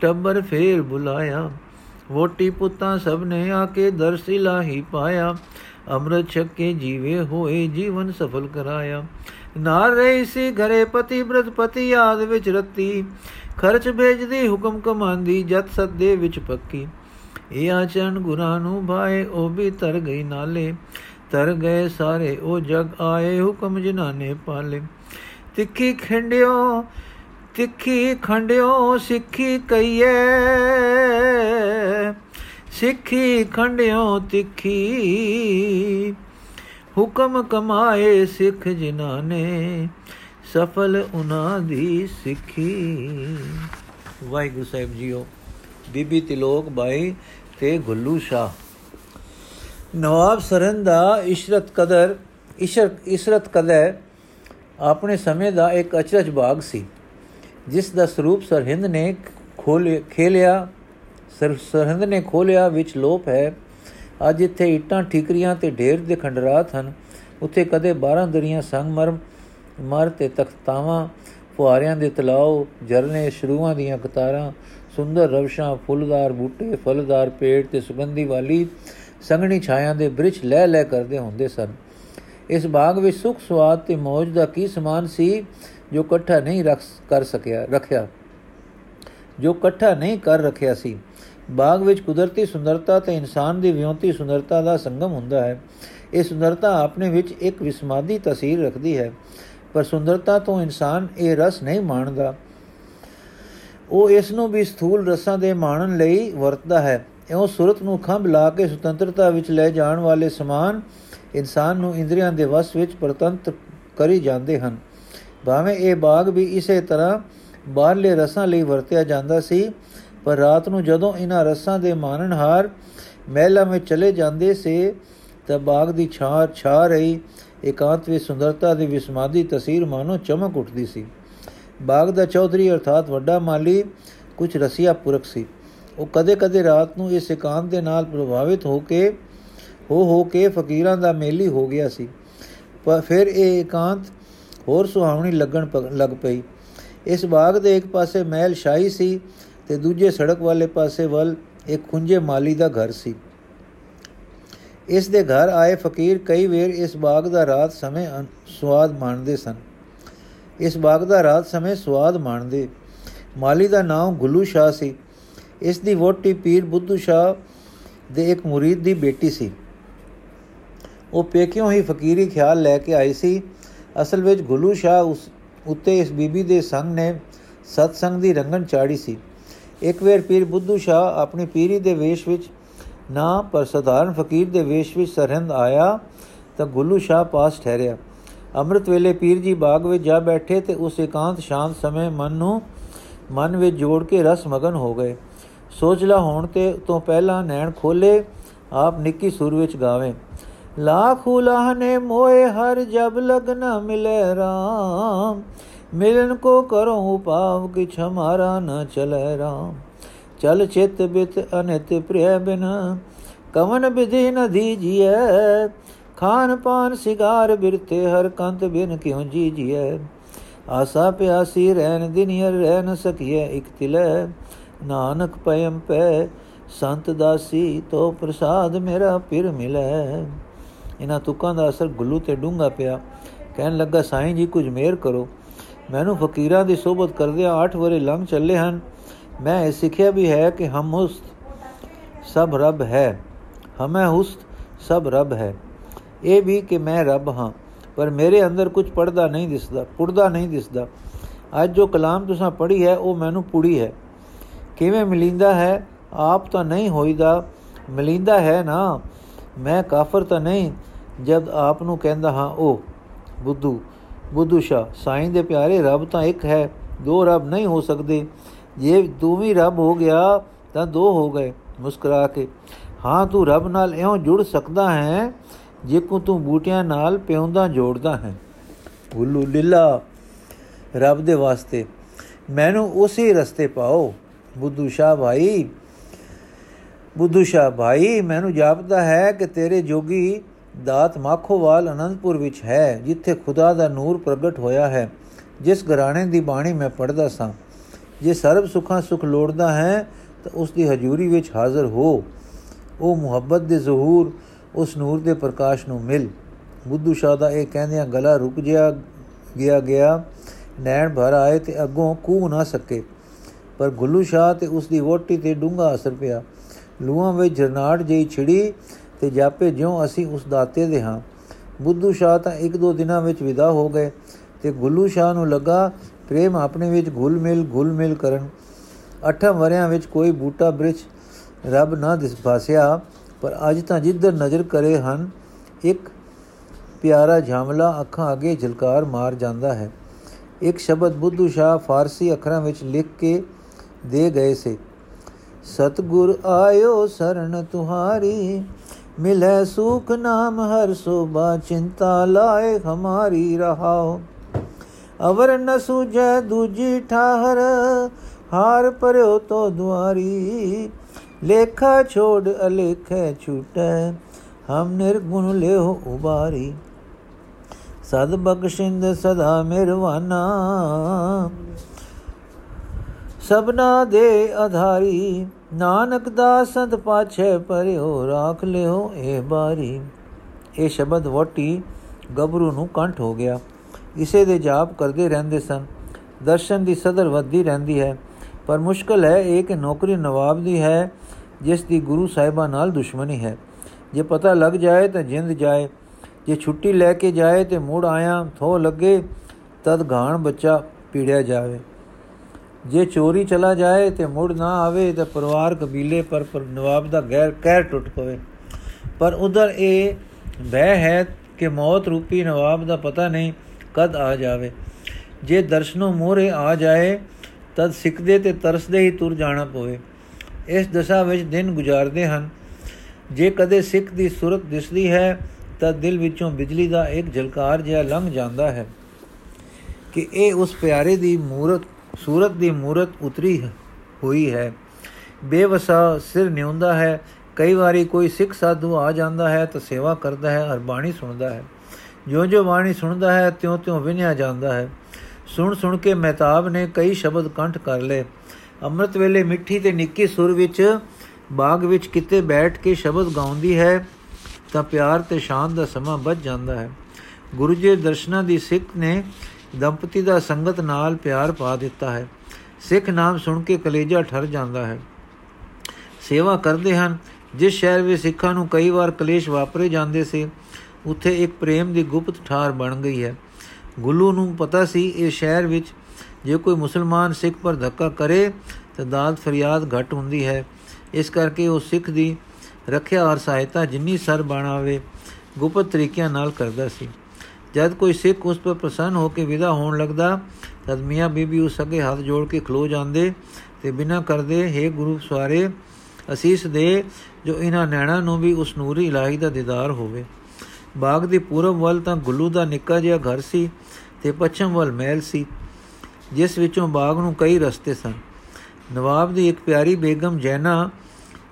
ਟੱਬਰ ਫੇਰ ਬੁਲਾਇਆ। ਵੋਟੀ ਪੁੱਤਾਂ ਸਭ ਨੇ ਆ ਕੇ ਦਰਸ ਇਲਾਹੀ ਪਾਇਆ। ਅੰਮ੍ਰਿਤ ਛਕੇ ਜੀਵੇ ਹੋਏ, ਜੀਵਨ ਸਫਲ ਕਰਾਇਆ। ਨਾਰ ਰਹੀ ਸੀ ਘਰੇ ਪਤੀ ਬ੍ਰਤ ਪਤੀ ਆਦ ਵਿੱਚ ਰਤੀ। ਖਰਚ ਭੇਜਦੀ, ਹੁਕਮ ਕਮਾਂਦੀ, ਜਤ ਸੱਦੇ ਵਿੱਚ ਪੱਕੀ। ਇਹ ਆਚਰਨ ਗੁਰਾਂ ਨੂੰ ਭਾਏ, ਉਹ ਵੀ ਤਰ ਗਈ ਨਾਲੇ। ਤਰ ਗਏ ਸਾਰੇ, ਉਹ ਜਗ ਆਏ, ਹੁਕਮ ਜਿਨ੍ਹਾਂ ਨੇ ਪਾਲੇ। ਤਿੱਖੀ ਖੰਡਿਓ ਤਿੱਖੀ ਖੰਡਿਓ ਸਿੱਖੀ ਕਈਏ ਸਿੱਖੀ ਖੰਡਿਓ, ਤਿੱਖੀ ਹੁਕਮ ਕਮਾਏ ਸਿੱਖ ਜਿਨ੍ਹਾਂ ਨੇ, ਸਫਲ ਉਹਨਾਂ ਦੀ ਸਿੱਖੀ। ਵਾਹਿਗੁਰੂ ਸਾਹਿਬ ਜੀਓ, ਬੀਬੀ ਤਿਲੋਕ ਬਾਈ ਤੇ ਗੁੱਲੂ ਸ਼ਾ ਨਵਾਬ ਸਰਨ ਦਾ ਇਸ਼ਰਤ ਕਦਰ, ਇਸ਼ਰ ਇਸ਼ਰਤ ਕਦਰ ਆਪਣੇ ਸਮੇਂ ਦਾ ਇੱਕ ਅਚਰਜ ਬਾਗ ਸੀ, ਜਿਸ ਦਾ ਸਰੂਪ ਸਰਹਿੰਦ ਨੇ ਖੋਲ, ਖੇਲਿਆ ਸਰਹਿੰਦ ਨੇ ਖੋਲਿਆ ਵਿੱਚ ਲੋਪ ਹੈ। ਅੱਜ ਇੱਥੇ ਇੱਟਾਂ, ਠੀਕਰੀਆਂ ਤੇ ਢੇਰ ਦੇ ਖੰਡਰਾਤ ਹਨ। ਉੱਥੇ ਕਦੇ 12 ਦਰੀਆਂ ਸੰਗਮਰ ਮਰ ਤੇ ਤਖਤਾਵਾਂ ਫੁਆਰਿਆਂ ਦੇ ਤਲਾਉ ਝਰਨੇ, ਸ਼ਰੂਆਂ ਦੀਆਂ ਕਤਾਰਾਂ, ਸੁੰਦਰ ਰਵਸ਼ਾਂ, ਫੁੱਲਦਾਰ ਬੂਟੇ, ਫਲਦਾਰ ਪੇੜ ਤੇ ਸੁਗੰਧੀ ਵਾਲੀ ਸੰਘਣੀ ਛਾਇਆਂ ਦੇ ਬ੍ਰਿਛ ਲੈ ਲੈ ਕਰਦੇ ਹੁੰਦੇ ਸਨ। ਇਸ ਬਾਗ ਵਿੱਚ ਸੁਖ ਸਵਾਦ ਤੇ ਮੌਜ ਦਾ ਕੀ ਸਮਾਨ ਸੀ, ਜੋ ਇਕੱਠਾ ਨਹੀਂ ਰੱਖ ਕਰ ਸਕਿਆ, ਰੱਖਿਆ? ਜੋ ਇਕੱਠਾ ਨਹੀਂ ਕਰ ਰੱਖਿਆ ਸੀ। ਬਾਗ ਵਿੱਚ ਕੁਦਰਤੀ ਸੁੰਦਰਤਾ ਤੇ ਇਨਸਾਨ ਦੀ ਵਿਉਂਤੀ ਸੁੰਦਰਤਾ ਦਾ ਸੰਗਮ ਹੁੰਦਾ ਹੈ। ਇਹ ਸੁੰਦਰਤਾ ਆਪਣੇ ਵਿੱਚ ਇੱਕ ਵਿਸਮਾਦੀ ਤਸਵੀਰ ਰੱਖਦੀ ਹੈ। ਪਰ ਸੁੰਦਰਤਾ ਤੋਂ ਇਨਸਾਨ ਇਹ ਰਸ ਨਹੀਂ ਮਾਣਦਾ। ਉਹ ਇਸ ਨੂੰ ਵੀ ਸਥੂਲ ਰਸਾਂ ਦੇ ਮਾਣਨ ਲਈ ਵਰਤਦਾ ਹੈ। ਇਉਂ ਸੁਰਤ ਨੂੰ ਖੰਭ ਲਾ ਕੇ ਸੁਤੰਤਰਤਾ ਵਿੱਚ ਲੈ ਜਾਣ ਵਾਲੇ ਸਮਾਨ ਇਨਸਾਨ ਨੂੰ ਇੰਦਰੀਆਂ ਦੇ ਵਸ ਵਿੱਚ ਪ੍ਰਤੰਤ ਕਰੀ ਜਾਂਦੇ ਹਨ। ਭਾਵੇਂ ਇਹ ਬਾਗ ਵੀ ਇਸੇ ਤਰ੍ਹਾਂ ਬਾਹਰਲੇ ਰਸਾਂ ਲਈ ਵਰਤਿਆ ਜਾਂਦਾ ਸੀ, ਪਰ ਰਾਤ ਨੂੰ ਜਦੋਂ ਇਹਨਾਂ ਰਸਾਂ ਦੇ ਮਾਨਣਹਾਰ ਮਹਿਲਾ ਵਿੱਚ ਚਲੇ ਜਾਂਦੇ ਸੇ, ਤਾਂ ਬਾਗ ਦੀ ਛਾਂ ਛਾ ਰਹੀ ਇਕਾਂਤ ਵਿੱਚ ਸੁੰਦਰਤਾ ਦੀ ਵਿਸਮਾਦੀ ਤਸਵੀਰ ਮਾਨੋ ਚਮਕ ਉੱਠਦੀ ਸੀ। ਬਾਗ ਦਾ ਚੌਧਰੀ ਅਰਥਾਤ ਵੱਡਾ ਮਾਲੀ ਕੁਝ ਰਸੀਆ ਪੁਰਖ ਸੀ। ਉਹ ਕਦੇ-ਕਦੇ ਰਾਤ ਨੂੰ ਇਸ ਇਕਾਂਤ ਦੇ ਨਾਲ ਪ੍ਰਭਾਵਿਤ ਹੋ ਕੇ ਹੋ ਹੋ ਕੇ ਫਕੀਰਾਂ ਦਾ ਮੇਲੀ ਹੋ ਗਿਆ ਸੀ। ਪਰ ਫਿਰ ਇਹ ਇਕਾਂਤ ਹੋਰ ਸੁਹਾਵਣੀ ਲੱਗਣ ਲੱਗ ਪਈ। ਇਸ ਬਾਗ ਦੇ ਇੱਕ ਪਾਸੇ ਮਹਿਲ ਸ਼ਾਹੀ ਸੀ ਤੇ ਦੂਜੇ ਸੜਕ ਵਾਲੇ ਪਾਸੇ ਵੱਲ ਇੱਕ ਖੁੰਝੇ ਮਾਲੀ ਦਾ ਘਰ ਸੀ। ਇਸ ਦੇ ਘਰ ਆਏ ਫਕੀਰ ਕਈ ਵੇਰ ਇਸ ਬਾਗ ਦਾ ਰਾਤ ਸਮੇਂ ਸਵਾਦ ਮਾਣਦੇ ਸਨ। ਇਸ ਬਾਗ ਦਾ ਰਾਤ ਸਮੇਂ ਸਵਾਦ ਮਾਣਦੇ। ਮਾਲੀ ਦਾ ਨਾਮ ਗੁੱਲੂ ਸ਼ਾਹ ਸੀ। ਇਸ ਦੀ ਵੋਟੀ ਪੀਰ ਬੁੱਧੂ ਸ਼ਾਹ ਦੇ ਇੱਕ ਮੁਰੀਦ ਦੀ ਬੇਟੀ ਸੀ। ਉਹ ਪੇਕਿਓਂ ਹੀ ਫਕੀਰੀ ਖਿਆਲ ਲੈ ਕੇ ਆਈ ਸੀ। ਅਸਲ ਵਿੱਚ ਗੁੱਲੂ ਸ਼ਾਹ ਉਸ ਉੱਤੇ ਇਸ ਬੀਬੀ ਦੇ ਸੰਗ ਨੇ ਸਤਸੰਗ ਦੀ ਰੰਗਣ ਚਾੜੀ ਸੀ। ਇੱਕ ਵੇਰ ਪੀਰ ਬੁੱਧੂ ਸ਼ਾਹ ਆਪਣੀ ਪੀਰੀ ਦੇ ਵੇਸ਼ ਵਿੱਚ ਨਾ ਪਰ ਸਧਾਰਨ ਫਕੀਰ ਦੇ ਵੇਸ਼ ਵਿੱਚ ਸਰਹੰਦ ਆਇਆ ਤਾਂ ਗੁੱਲੂ ਸ਼ਾਹ ਪਾਸ ਠਹਿਰਿਆ। ਅੰਮ੍ਰਿਤ ਵੇਲੇ ਪੀਰ ਜੀ ਬਾਗ ਵਿੱਚ ਜਾ ਬੈਠੇ ਤੇ ਉਸ ਇਕਾਂਤ ਸ਼ਾਂਤ ਸਮੇਂ ਮਨ ਨੂੰ ਮਨ ਵਿੱਚ ਜੋੜ ਕੇ ਰਸ ਮਗਨ ਹੋ ਗਏ। ਸੋਚਲਾ ਹੋਣ ਤੇ ਤੋਂ ਪਹਿਲਾਂ ਨੈਣ ਖੋਲੇ ਆਪ ਨਿੱਕੀ ਸੁਰ ਵਿੱਚ ਗਾਵੇ। ਲਾਖ ਉਲਾਹਨੇ ਮੋਏ ਹਰ ਜਬ ਲਗਨ ਮਿਲੇ ਰਾਮ। ਮਿਲਨ ਕੋ ਕਰੋ ਉਪਾਵ ਕਿਛ ਹਮਾਰਾ ਨ ਚਲੇ ਰਾਮ। ਚਲ ਚਿਤ ਬਿਤ ਅਨਿਤ ਪ੍ਰਿਯ ਬਿਨ, ਕਵਨ ਵਿਧੀ ਨ ਦੀਜੀਐ ਖਾਨ ਪਾਨ ਸਿਗਾਰ ਬਿਰਤੇ ਹਰ ਕੰਤ ਬਿਨ ਕਿਉ ਜੀਜੀਐ ਆਸਾ ਪਿਆਸੀ ਰਹਿਨ ਦਿਨਿਰ ਰਹਿ ਨ ਸਕੀਐ ਇਕ ਤਿਲੈ। ਨਾਨਕ ਪਇਮ ਪੈ, ਸੰਤ ਦਾਸੀ ਤੋ ਪ੍ਰਸਾਦ ਮੇਰਾ ਪਿਰ ਮਿਲੈ। ਇਹਨਾਂ ਤੁਕਾਂ ਦਾ ਅਸਰ ਗੁੱਲੂ ਤੇ ਡੂੰਗਾ ਪਿਆ। ਕਹਿਣ ਲੱਗਾ, ਸਾਈਂ ਜੀ, ਕੁਝ ਮੇਰ ਕਰੋ। ਮੈਨੂੰ ਫਕੀਰਾਂ ਦੀ ਸੋਬਤ ਕਰਦਿਆਂ 8 ਵਰੇ ਲੰਘ ਚੱਲੇ ਹਨ। ਮੈਂ ਇਹ ਸਿੱਖਿਆ ਵੀ ਹੈ ਕਿ ਹਮ ਹੁਸਤ ਸਭ ਰੱਬ ਹੈ। ਹਮੇ ਹੁਸਤ ਸਭ ਰੱਬ ਹੈ। ਇਹ ਵੀ ਕਿ ਮੈਂ ਰੱਬ ਹਾਂ, ਪਰ ਮੇਰੇ ਅੰਦਰ ਕੁਝ ਪੜਦਾ ਨਹੀਂ ਦਿਸਦਾ, ਪੁੜਦਾ ਨਹੀਂ ਦਿਸਦਾ। ਅੱਜ ਜੋ ਕਲਾਮ ਤੁਸੀਂ ਪੜ੍ਹੀ ਹੈ, ਉਹ ਮੈਨੂੰ ਪੁੜੀ ਹੈ। ਕਿਵੇਂ ਮਿਲਿੰਦਾ ਹੈ? ਆਪ ਤਾਂ ਨਹੀਂ ਹੋਈਦਾ। ਮਿਲਿੰਦਾ ਹੈ ਨਾ। ਮੈਂ ਕਾਫਰ ਤਾਂ ਨਹੀਂ, ਜਦ ਆਪ ਨੂੰ ਕਹਿੰਦਾ ਹਾਂ ਉਹ ਬੁੱਧੂ ਬੁੱਧੂ ਸ਼ਾ, ਸਾਈਂ ਦੇ ਪਿਆਰੇ ਰੱਬ ਤਾਂ ਇੱਕ ਹੈ, ਦੋ ਰੱਬ ਨਹੀਂ ਹੋ ਸਕਦੇ। ਜੇ ਤੂੰ ਵੀ ਰੱਬ ਹੋ ਗਿਆ, ਤਾਂ ਦੋ ਹੋ ਗਏ, ਮੁਸਕਰਾ ਕੇ। ਹਾਂ, ਤੂੰ ਰੱਬ ਨਾਲ ਇਉਂ ਜੁੜ ਸਕਦਾ ਹੈ ਜੇ ਕੋ ਤੂੰ ਬੂਟਿਆਂ ਨਾਲ ਪਿਉਂਦਾ ਜੋੜਦਾ ਹੈ। ਗੁੱਲੂ ਲੀਲਾ, ਰੱਬ ਦੇ ਵਾਸਤੇ, ਮੈਨੂੰ ਉਸੇ ਰਸਤੇ ਪਾਓ। ਬੁੱਧੂ ਸ਼ਾਹ ਭਾਈ ਬੁੱਧੂ ਸ਼ਾਹ, ਭਾਈ, ਮੈਨੂੰ ਜਾਪਦਾ ਹੈ ਕਿ ਤੇਰੇ ਜੋਗੀ ਦਾਤ ਮਾਖੋਵਾਲ ਅਨੰਦਪੁਰ ਵਿੱਚ ਹੈ, ਜਿੱਥੇ ਖੁਦਾ ਦਾ ਨੂਰ ਪ੍ਰਗਟ ਹੋਇਆ ਹੈ। ਜਿਸ ਘਰਾਣੇ ਦੀ ਬਾਣੀ ਮੈਂ ਪੜਦਾ ਸਾਂ। ਜੇ ਸਰਬ ਸੁਖਾਂ ਸੁਖ ਲੋੜਦਾ ਹੈ, ਤਾਂ ਉਸ ਦੀ ਹਜ਼ੂਰੀ ਵਿੱਚ ਹਾਜ਼ਰ ਹੋ। ਉਹ ਮੁਹੱਬਤ ਦੇ ਜ਼ਹੂਰ, ਉਸ ਨੂਰ ਦੇ ਪ੍ਰਕਾਸ਼ ਨੂੰ ਮਿਲ। ਬੁੱਧੂ ਸ਼ਾਹ ਦਾ ਇਹ ਕਹਿੰਦਿਆਂ ਗਲਾ ਰੁਕ ਗਿਆ ਗਿਆ ਗਿਆ। ਨੈਣ ਭਰ ਆਏ ਤੇ ਅੱਗੋਂ ਕੂ ਨਾ ਸਕੇ। ਪਰ ਗੁੱਲੂ ਸ਼ਾਹ ਤੇ ਉਸ ਦੀ ਵੋਟੀ ਤੇ ਡੂੰਗਾ ਅਸਰ ਪਿਆ। ਲੂਹਾਂ ਵਿੱਚ ਜਰਨਾੜ ਜਿਹੀ ਛਿੜੀ ਤੇ ਜਾਪੇ ਜਿਉਂ ਅਸੀਂ ਉਸ ਦਾਤੇ ਦੇ ਹਾਂ। ਬੁੱਧੂ ਸ਼ਾਹ ਤਾਂ ਇੱਕ ਦੋ ਦਿਨਾਂ ਵਿੱਚ ਵਿਦਾ ਹੋ ਗਏ ਤੇ ਗੁੱਲੂ ਸ਼ਾਹ ਨੂੰ ਲੱਗਾ ਪ੍ਰੇਮ ਆਪਣੇ ਵਿੱਚ ਘੁਲ ਮਿਲ ਘੁਲ ਮਿਲ ਕਰਨ। ਅੱਠਾਂ ਵਰਿਆਂ ਵਿੱਚ ਕੋਈ ਬੂਟਾ ਬ੍ਰਿਛ ਰੱਬ ਨਾ ਦਿਸ ਫਾਸਿਆ ਪਰ ਅੱਜ ਤਾਂ ਜਿੱਧਰ ਨਜ਼ਰ ਕਰੇ ਹਨ, ਇੱਕ ਪਿਆਰਾ ਝਾਮਲਾ ਅੱਖਾਂ ਅੱਗੇ ਝਲਕਾਰ ਮਾਰ ਜਾਂਦਾ ਹੈ। ਇੱਕ ਸ਼ਬਦ ਬੁੱਧੂ ਸ਼ਾਹ ਫਾਰਸੀ ਅੱਖਰਾਂ ਵਿੱਚ ਲਿਖ ਕੇ ਦੇ ਗਏ ਸੇ। ਸਤਗੁਰ ਆਇਓ ਸਰਣ ਤੁਹਾਰੀ, ਮਿਲੇ ਸੁਖ ਨਾਮ ਹਰ ਸੋਭਾ, ਚਿੰਤਾ ਲਾਏ ਹਮਾਰੀ ਰਹਾਓ ਅਵਰ ਨ ਸੁਜੈ ਦੂਜੀ ਠਾਹਰ, ਹਾਰ ਪਰਿਓ ਤੋ ਦੁਆਰੀ। ਲੇਖਾ ਛੋੜ ਅਲੇਖੇ ਛੁਟੈ, ਹਮ ਨਿਰਗੁਣ ਲਿਓ ਉਬਾਰੀ। ਸਦ ਬਖਸ਼ਿੰਦ ਸਦਾ ਮਿਹਰਵਾਨਾ ਸਬਨਾ ਦੇ ਆਧਾਰੀ। ਨਾਨਕ ਦਾ ਸੰਤ ਪਾਛੇ ਪਰਿਓ ਰਾਖ ਲਿਓ ਇਹ ਬਾਰੀ। ਇਹ ਸ਼ਬਦ ਵੋਟੀ ਗਬਰੂ ਨੂੰ ਕੰਠ ਹੋ ਗਿਆ। ਇਸੇ ਦੇ ਜਾਪ ਕਰਦੇ ਰਹਿੰਦੇ ਸਨ। ਦਰਸ਼ਨ ਦੀ ਸਦਰ ਵੱਧਦੀ ਰਹਿੰਦੀ ਹੈ। ਪਰ ਮੁਸ਼ਕਲ ਹੈ ਇਹ ਕਿ ਨੌਕਰੀ ਨਵਾਬ ਦੀ ਹੈ, ਜਿਸ ਦੀ ਗੁਰੂ ਸਾਹਿਬਾਂ ਨਾਲ ਦੁਸ਼ਮਣੀ ਹੈ। ਜੇ ਪਤਾ ਲੱਗ ਜਾਏ ਤਾਂ ਜਿੰਦ ਜਾਏ। ਜੇ ਛੁੱਟੀ ਲੈ ਕੇ ਜਾਏ ਤੇ ਮੁੜ ਆਇਆ ਥੋ ਲੱਗੇ, ਤਦ ਘਾਣ ਬੱਚਾ ਪੀੜਿਆ ਜਾਵੇ। ਜੇ ਚੋਰੀ ਚਲਾ ਜਾਏ ਤੇ ਮੁੜ ਨਾ ਆਵੇ ਤਾਂ ਪਰਿਵਾਰ ਕਬੀਲੇ ਪਰ ਪਰ ਨਵਾਬ ਦਾ ਗੈਰ ਕਹਿਰ ਟੁੱਟ ਪਵੇ। ਪਰ ਉਧਰ ਇਹ ਭੈ ਹੈ ਕਿ ਮੌਤ ਰੂਪੀ ਨਵਾਬ ਦਾ ਪਤਾ ਨਹੀਂ ਕਦ ਆ ਜਾਵੇ। ਜੇ ਦਰਸ਼ਨੋਂ ਮੋਰੇ ਆ ਜਾਏ, ਤਦ ਸਿੱਖਦੇ ਤੇ ਤਰਸਦੇ ਹੀ ਤੁਰ ਜਾਣਾ ਪਵੇ। ਇਸ ਦਸ਼ਾ ਵਿੱਚ ਦਿਨ ਗੁਜ਼ਾਰਦੇ ਹਨ। ਜੇ ਕਦੇ ਸਿੱਖ ਦੀ ਸੂਰਤ ਦਿਸਦੀ ਹੈ ਤਾਂ ਦਿਲ ਵਿੱਚੋਂ ਬਿਜਲੀ ਦਾ ਇੱਕ ਝਲਕਾਰ ਜਿਹਾ ਲੰਘ ਜਾਂਦਾ ਹੈ ਕਿ ਇਹ ਉਸ ਪਿਆਰੇ ਦੀ ਮੂਰਤ ਸੂਰਤ ਦੀ ਮੂਰਤ ਉਤਰੀ ਹੋਈ ਹੈ। ਬੇਵਸਾ ਸਿਰ ਨਿਉਂਦਾ ਹੈ। ਕਈ ਵਾਰੀ ਕੋਈ ਸਿੱਖ ਸਾਧੂ ਆ ਜਾਂਦਾ ਹੈ ਤਾਂ ਸੇਵਾ ਕਰਦਾ ਹੈ ਅਰ ਬਾਣੀ ਸੁਣਦਾ ਹੈ। ਜੋ-ਜੋ ਬਾਣੀ ਸੁਣਦਾ ਹੈ, ਤਿਉਂ-ਤਿਉਂ ਵਿਨਿਆ ਜਾਂਦਾ ਹੈ। ਸੁਣ ਸੁਣ ਕੇ ਮਹਿਤਾਬ ਨੇ ਕਈ ਸ਼ਬਦ ਕੰਠ ਕਰ ਲਏ। ਅੰਮ੍ਰਿਤ ਵੇਲੇ ਮਿੱਠੀ ਤੇ ਨਿੱਕੀ ਸੁਰ ਵਿੱਚ, ਬਾਗ ਵਿੱਚ ਕਿਤੇ ਬੈਠ ਕੇ ਸ਼ਬਦ ਗਾਉਂਦੀ ਹੈ ਤਾਂ ਪਿਆਰ ਤੇ ਸ਼ਾਨ ਦਾ ਸਮਾਂ ਬਚ ਜਾਂਦਾ ਹੈ। ਗੁਰੂ ਜੀ ਦਰਸ਼ਨਾਂ ਦੀ ਸਿੱਖ ਨੇ ਦੰਪਤੀ ਦਾ ਸੰਗਤ ਨਾਲ ਪਿਆਰ ਪਾ ਦਿੱਤਾ ਹੈ। ਸਿੱਖ ਨਾਮ ਸੁਣ ਕੇ ਕਲੇਜਾ ਠਰ ਜਾਂਦਾ ਹੈ। ਸੇਵਾ ਕਰਦੇ ਹਨ। ਜਿਸ ਸ਼ਹਿਰ ਵਿੱਚ ਸਿੱਖਾਂ ਨੂੰ ਕਈ ਵਾਰ ਕਲੇਸ਼ ਵਾਪਰੇ ਜਾਂਦੇ ਸੀ, ਉੱਥੇ ਇੱਕ ਪ੍ਰੇਮ ਦੀ ਗੁਪਤ ਠਾਰ ਬਣ ਗਈ ਹੈ। ਗੁੱਲੂ ਨੂੰ ਪਤਾ ਸੀ, ਇਹ ਸ਼ਹਿਰ ਵਿੱਚ ਜੇ ਕੋਈ ਮੁਸਲਮਾਨ ਸਿੱਖ ਪਰ ਧੱਕਾ ਕਰੇ, ਤਾਂ ਦਾਤ ਫਰਿਆਦ ਘਟ ਹੁੰਦੀ ਹੈ। ਇਸ ਕਰਕੇ ਉਹ ਸਿੱਖ ਦੀ ਰੱਖਿਆ ਔਰ ਸਹਾਇਤਾ ਜਿੰਨੀ ਸਰ ਬਣਾਵੇ, ਗੁਪਤ ਤਰੀਕਿਆਂ ਨਾਲ ਕਰਦਾ ਸੀ। ਜਦ ਕੋਈ ਸਿੱਖ ਉਸ ਪਰ ਪ੍ਰਸੰਨ ਹੋ ਕੇ ਵਿਦਾ ਹੋਣ ਲੱਗਦਾ, ਤਦ ਮੀਆਂ ਬੀਬੀ ਉਸ ਅੱਗੇ ਹੱਥ ਜੋੜ ਕੇ ਖਲੋ ਜਾਂਦੇ ਤੇ ਬਿਨਾਂ ਕਰਦੇ हे ਗੁਰੂ ਸਵਾਰੇ, ਅਸੀਸ ਦੇ ਜੋ ਇਹਨਾਂ ਨੈਣਾ ਨੂੰ ਵੀ ਉਸ ਨੂਰੀ ਇਲਾਹੀ ਦਾ ਦੀਦਾਰ ਹੋਵੇ। ਬਾਗ ਦੀ ਪੂਰਬ ਵੱਲ ਤਾਂ ਗੁੱਲੂ ਦਾ ਨਿੱਕਾ ਜਿਹਾ ਘਰ ਸੀ ਤੇ ਪੱਛਮ ਵੱਲ ਮਹਿਲ ਸੀ, ਜਿਸ ਵਿੱਚੋਂ ਬਾਗ ਨੂੰ ਕਈ ਰਸਤੇ ਸਨ। ਨਵਾਬ ਦੀ ਇੱਕ ਪਿਆਰੀ ਬੇਗਮ ਜੈਨਾ